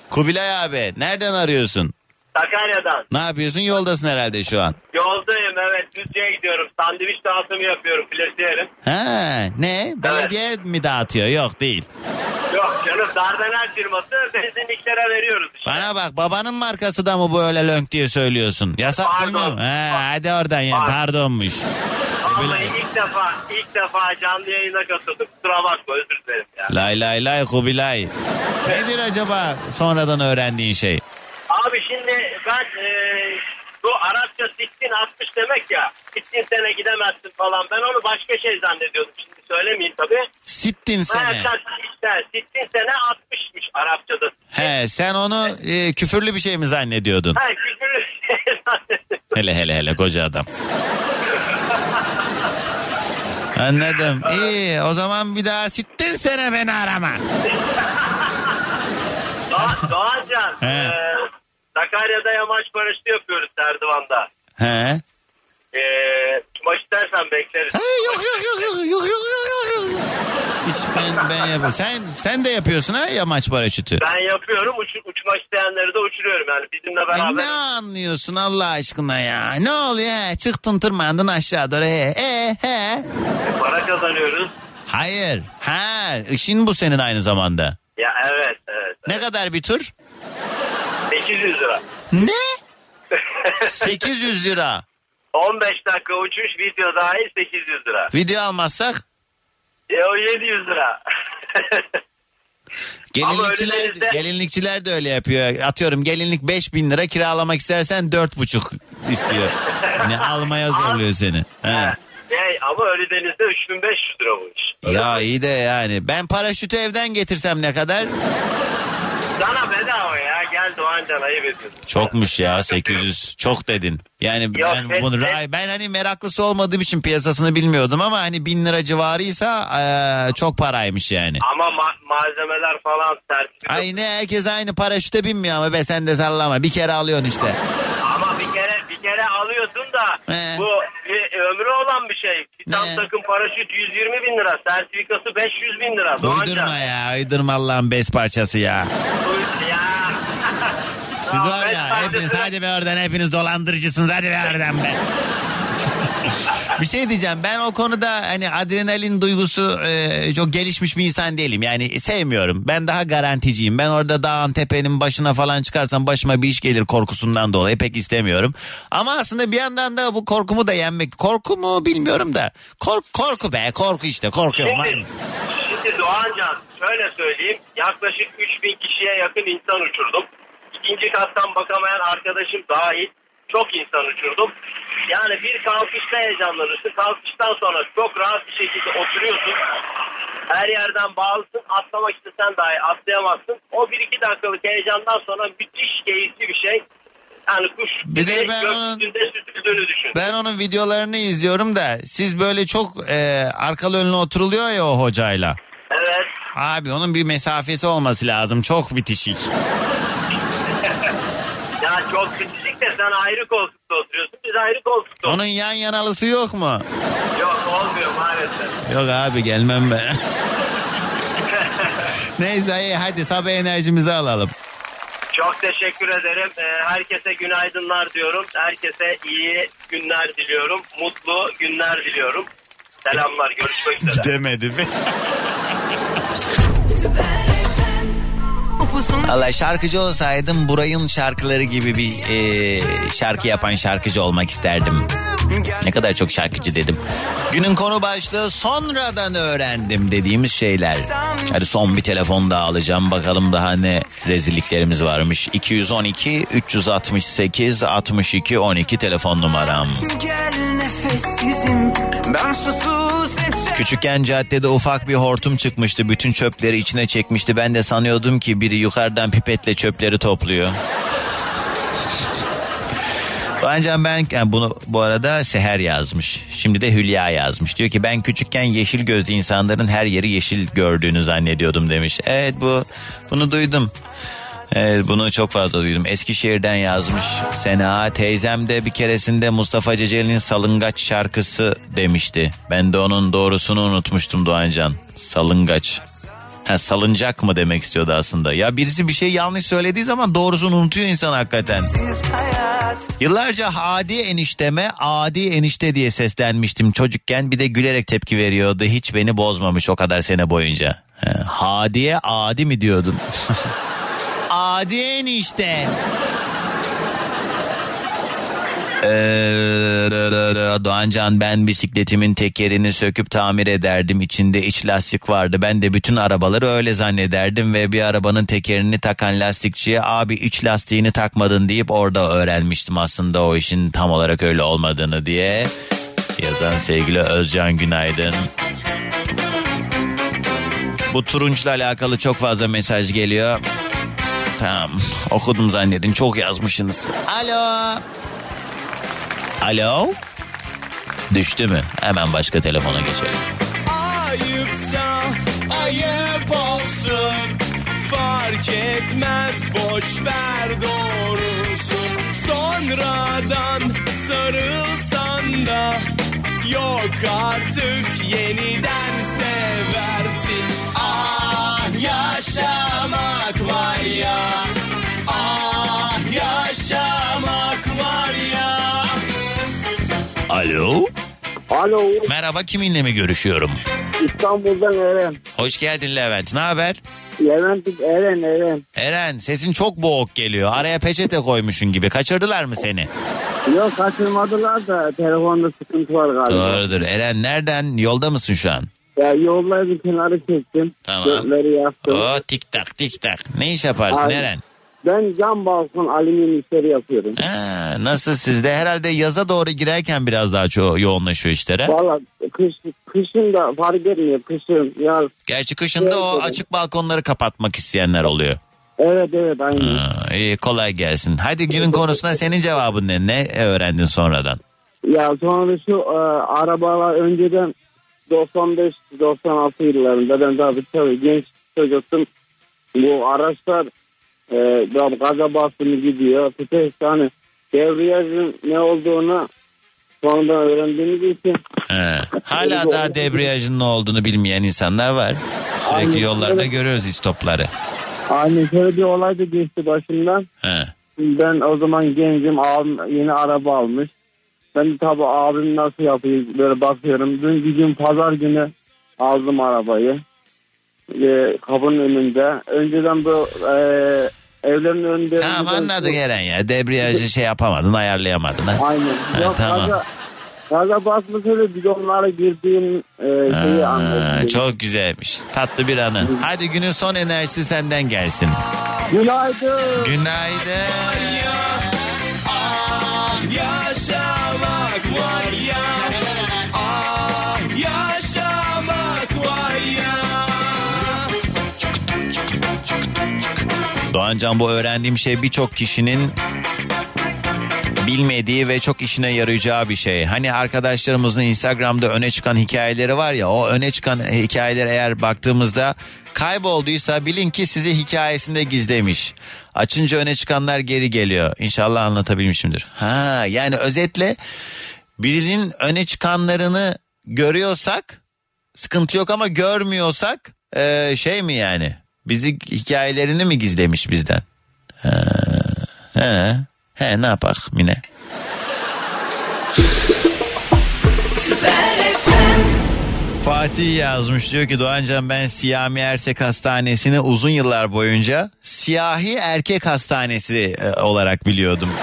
Kubilay abi. Nereden arıyorsun? Sakarya'dan. Ne yapıyorsun? Yoldasın herhalde şu an. Yoldayım evet Düzce'ye gidiyorum. Sandviç dağıtımı yapıyorum. Filesiyerim. Ha, ne? Belediye mi dağıtıyor? Yok değil. Yok canım Dardanel firması benzinliklere veriyoruz işte. Bana bak babanın markası da mı böyle lönk diye söylüyorsun? Yasak Pardon. bilmiyorum. Ha, hadi oradan ya. Pardon. Pardonmuş. Vallahi ilk defa ilk defa canlı yayına katıldım. Kusura bakma özür dilerim ya. Lay lay lay Kubilay. Nedir acaba sonradan öğrendiğin şey? Abi şimdi ben e, bu Arapça sittin 60 demek ya. Sittin sene gidemezsin falan. Ben onu başka şey zannediyordum. Şimdi söylemeyeyim tabii. Sittin sene. Meğerse işte sittin sene 60'mış Arapçada. He sen onu e, küfürlü bir şey mi zannediyordun? Ha küfürlü şey zannediyordum. Hele hele hele koca adam. Anladım. İyi o zaman bir daha sittin sene beni arama. Doğan, Doğancan. He. e, Sakarya'da yamaç barıştı yapıyoruz Erdoğan'da. He. Ee, maç dersen bekleriz. He, yok, yok yok yok yok yok yok yok. Hiç ben, ben yapıyorum. Sen, sen de yapıyorsun ha yamaç paraşütü. Ben yapıyorum. Uç, uçmak isteyenleri de uçuruyorum yani bizimle e, beraber. E ne anlıyorsun Allah aşkına ya? Ne oluyor? Çıktın tırmandın aşağı doğru. He, he, he. Para kazanıyoruz. Hayır. Ha, işin bu senin aynı zamanda. Ya evet, evet. evet. Ne kadar bir tur? 800 lira. Ne? 800 lira. 15 dakika uçuş video dahil 800 lira. Video almazsak E o 700 lira. gelinlikçiler, önünüzde- gelinlikçiler de öyle yapıyor. Atıyorum gelinlik 5000 lira kiralamak istersen 4,5 istiyor. Ne almaya zorluyor seni. Ha. Şey, ama Ölüdeniz'de 3500 lira bu iş. Ya iyi de yani ben paraşütü evden getirsem ne kadar? Sana Doğancan ayıp ediyorsun. Çokmuş ya 800 çok dedin. Yani Yok, ben ben- bunu ben- ben hani meraklısı olmadığım için piyasasını bilmiyordum ama hani bin lira civarıysa eee, çok paraymış yani. Ama ma- malzemeler falan sertifika. Ay ne herkes aynı paraşüte binmiyor ama be sen de sallama bir kere alıyorsun işte. Ama bir kere bir kere alıyorsun da He. bu bir ömrü olan bir şey. Bir tam takım paraşüt 120 bin lira. Sertifikası 500 bin lira. Uydurma ya uydurma Allah'ın bez parçası ya. Ya. Siz var ya hepiniz hadi be oradan hepiniz dolandırıcısınız hadi be oradan be. Bir şey diyeceğim ben o konuda hani adrenalin duygusu e, çok gelişmiş bir insan değilim. Yani sevmiyorum. Ben daha garanticiyim. Ben orada dağın tepenin başına falan çıkarsam başıma bir iş gelir korkusundan dolayı pek istemiyorum. Ama aslında bir yandan da bu korkumu da yenmek. Korku mu bilmiyorum da. Kork, korku be korku işte korkuyorum. Şimdi, şimdi Doğancan şöyle söyleyeyim. Yaklaşık 3000 kişiye yakın insan uçurdum. İkinci kattan bakamayan arkadaşım dahil çok insan uçurdum. Yani bir kalkışta heyecanlanırsın. Kalkıştan sonra çok rahat bir şekilde oturuyorsun. Her yerden bağlısın. Atlamak istesen dahi atlayamazsın. O bir iki dakikalık heyecandan sonra müthiş keyifli bir şey. Yani kuş Bir de ben onun- düşün. Ben onun videolarını izliyorum da siz böyle çok e, arkalı önlü oturuluyor ya o hocayla. Evet. Abi onun bir mesafesi olması lazım. Çok bitişik. Ya çok bitişik de sen ayrı koltukta oturuyorsun. Biz ayrı koltukta Onun yan yanalısı yok mu? Yok olmuyor maalesef. Yok abi gelmem ben. Neyse iyi hadi sabah enerjimizi alalım. Çok teşekkür ederim. Ee, herkese günaydınlar diyorum. Herkese iyi günler diliyorum. Mutlu günler diliyorum. Selamlar. Görüşmek üzere. Gidemedim. Allah şarkıcı olsaydım Buray'ın şarkıları gibi bir e, şarkı yapan şarkıcı olmak isterdim. Ne kadar çok şarkıcı dedim. Günün konu başlığı sonradan öğrendim dediğimiz şeyler. Hadi son bir telefon daha alacağım bakalım daha ne rezilliklerimiz varmış. 212 368 62 12 telefon numaram. Gel nefessizim ben susuz Küçükken caddede ufak bir hortum çıkmıştı. Bütün çöpleri içine çekmişti. Ben de sanıyordum ki biri yukarıdan pipetle çöpleri topluyor. Ancak ben yani bunu bu arada Seher yazmış. Şimdi de Hülya yazmış. Diyor ki ben küçükken yeşil gözlü insanların her yeri yeşil gördüğünü zannediyordum demiş. Evet bu bunu duydum. Evet bunu çok fazla duydum. Eskişehir'den yazmış Sena. Teyzem de bir keresinde Mustafa Ceceli'nin Salıngaç şarkısı demişti. Ben de onun doğrusunu unutmuştum Doğancan. Salıngaç. Ha, salıncak mı demek istiyordu aslında. Ya birisi bir şey yanlış söylediği zaman doğrusunu unutuyor insan hakikaten. Yıllarca Hadi enişteme Adi enişte diye seslenmiştim çocukken. Bir de gülerek tepki veriyordu. Hiç beni bozmamış o kadar sene boyunca. Hadi'ye Adi mi diyordun? Adi enişte. Ee, Doğancan ben bisikletimin tekerini söküp tamir ederdim. İçinde iç lastik vardı. Ben de bütün arabaları öyle zannederdim ve bir arabanın tekerini takan lastikçiye abi iç lastiğini takmadın deyip orada öğrenmiştim aslında o işin tam olarak öyle olmadığını diye. Yazan sevgili Özcan Günaydın. Bu turunçla alakalı çok fazla mesaj geliyor. Tamam okudum zannedin çok yazmışsınız. Alo. Alo. Düştü mü? Hemen başka telefona geçelim. Ayıpsa ayıp olsun Fark etmez boş ver doğrusu Sonradan sarılsan da Yok artık yeniden seversin Ah yaşamak var ya Alo. Alo. Merhaba kiminle mi görüşüyorum? İstanbul'dan Eren. Hoş geldin Levent. Ne haber? Levent Eren Eren. Eren sesin çok boğuk geliyor. Araya peçete koymuşsun gibi. Kaçırdılar mı seni? Yok kaçırmadılar da telefonda sıkıntı var galiba. Doğrudur. Eren nereden? Yolda mısın şu an? Ya yollaydı kenarı çektim. Tamam. Dörtleri yaptım. Oo tik tak tik tak. Ne iş yaparsın Aynen. Eren? Ben cam balkon alüminyum işleri yapıyorum. Ha, nasıl sizde? Herhalde yaza doğru girerken biraz daha çok yoğunlaşıyor işlere. Valla kış, kışın da fark etmiyor. Kışın yaz. Gerçi kışında o Evet. açık balkonları kapatmak isteyenler oluyor. Evet evet aynı. Ha, iyi kolay gelsin. Hadi günün konusuna senin cevabın ne? Ne öğrendin sonradan? Ya sonra şu e, arabalar önceden 95-96 yıllarında ben tabii tabii genç çocuktum. Bu araçlar e, gaza bastığını gidiyor. Vites hani devriyajın ne olduğunu sonradan öğrendiğimiz için He. Hala daha debriyajın ne olduğunu bilmeyen insanlar var. Sürekli Aynen. yollarda görüyoruz istopları. Aynı şöyle bir olay da geçti başımdan. He. Ben o zaman gencim abim yeni araba almış. Ben de tabii abim nasıl yapıyor böyle bakıyorum. Dün bir gün pazar günü aldım arabayı. E, kapının önünde. Önceden bu e, evlerin önünde. Tamam anladık Eren ya. Debriyajı şey yapamadın ayarlayamadın. Ha? Aynen. Ha, Yok, tamam. Gaza, gaza basmasaydı bidonlara girdiğim e, şeyi anladım. çok güzelmiş. Tatlı bir anı. Hadi günün son enerjisi senden gelsin. Günaydın. Günaydın. Doğancan bu öğrendiğim şey birçok kişinin bilmediği ve çok işine yarayacağı bir şey. Hani arkadaşlarımızın Instagram'da öne çıkan hikayeleri var ya o öne çıkan hikayeler eğer baktığımızda kaybolduysa bilin ki sizi hikayesinde gizlemiş. Açınca öne çıkanlar geri geliyor. İnşallah anlatabilmişimdir. Ha yani özetle birinin öne çıkanlarını görüyorsak sıkıntı yok ama görmüyorsak e, şey mi yani bizi hikayelerini mi gizlemiş bizden? Ha, he, he ne yapak Mine? Fatih yazmış diyor ki Doğancan ben Siyami Ersek Hastanesi'ni uzun yıllar boyunca Siyahi Erkek Hastanesi e, olarak biliyordum.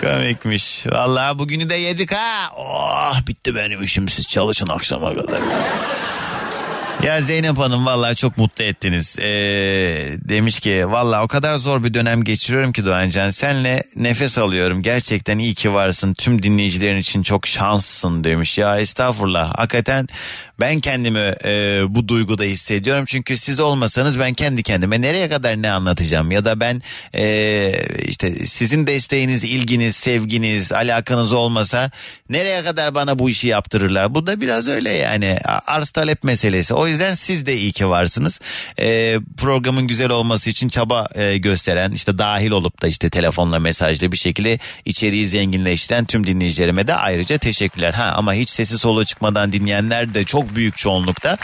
Komikmiş. Vallahi bugünü de yedik ha. Oh bitti benim işim siz çalışın akşama kadar. Ya Zeynep Hanım vallahi çok mutlu ettiniz. Ee, demiş ki vallahi o kadar zor bir dönem geçiriyorum ki Doğancan. Senle nefes alıyorum. Gerçekten iyi ki varsın. Tüm dinleyicilerin için çok şanslısın demiş. Ya estağfurullah. Hakikaten ben kendimi e, bu duyguda hissediyorum. Çünkü siz olmasanız ben kendi kendime nereye kadar ne anlatacağım? Ya da ben e, işte sizin desteğiniz, ilginiz, sevginiz, alakanız olmasa nereye kadar bana bu işi yaptırırlar? Bu da biraz öyle yani arz talep meselesi. O yüzden siz de iyi ki varsınız. E, programın güzel olması için çaba e, gösteren işte dahil olup da işte telefonla mesajla bir şekilde içeriği zenginleştiren tüm dinleyicilerime de ayrıca teşekkürler. Ha ama hiç sesi solu çıkmadan dinleyenler de çok büyük çoğunlukta.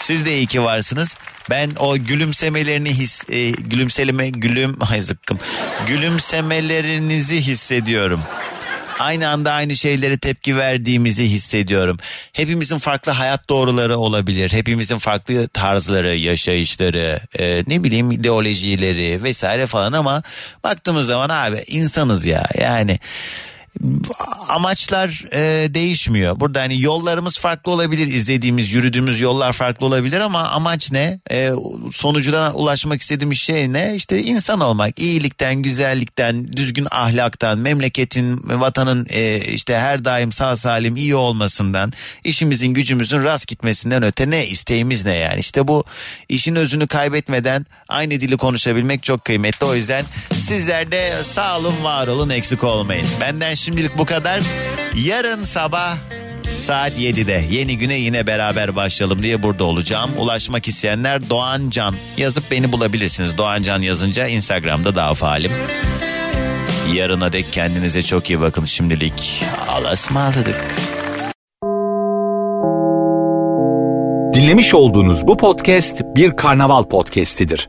Siz de iyi ki varsınız. Ben o gülümsemelerini his e, gülümseleme gülüm ay zıkkım gülümsemelerinizi hissediyorum. Aynı anda aynı şeylere tepki verdiğimizi hissediyorum. Hepimizin farklı hayat doğruları olabilir. Hepimizin farklı tarzları, yaşayışları, e, ne bileyim ideolojileri vesaire falan ama baktığımız zaman abi insanız ya. Yani amaçlar e, değişmiyor. Burada hani yollarımız farklı olabilir. izlediğimiz, yürüdüğümüz yollar farklı olabilir ama amaç ne? E, sonucuna ulaşmak istediğimiz şey ne? İşte insan olmak. iyilikten, güzellikten, düzgün ahlaktan, memleketin, vatanın e, işte her daim sağ salim iyi olmasından, işimizin, gücümüzün rast gitmesinden öte ne isteğimiz ne yani? İşte bu işin özünü kaybetmeden aynı dili konuşabilmek çok kıymetli. O yüzden sizler de sağ olun, var olun, eksik olmayın. Benden şimdilik bu kadar. Yarın sabah saat 7'de yeni güne yine beraber başlayalım diye burada olacağım. Ulaşmak isteyenler Doğan Can yazıp beni bulabilirsiniz. Doğan Can yazınca Instagram'da daha faalim. Yarına dek kendinize çok iyi bakın şimdilik. Allah'a. Dinlemiş olduğunuz bu podcast bir karnaval podcastidir.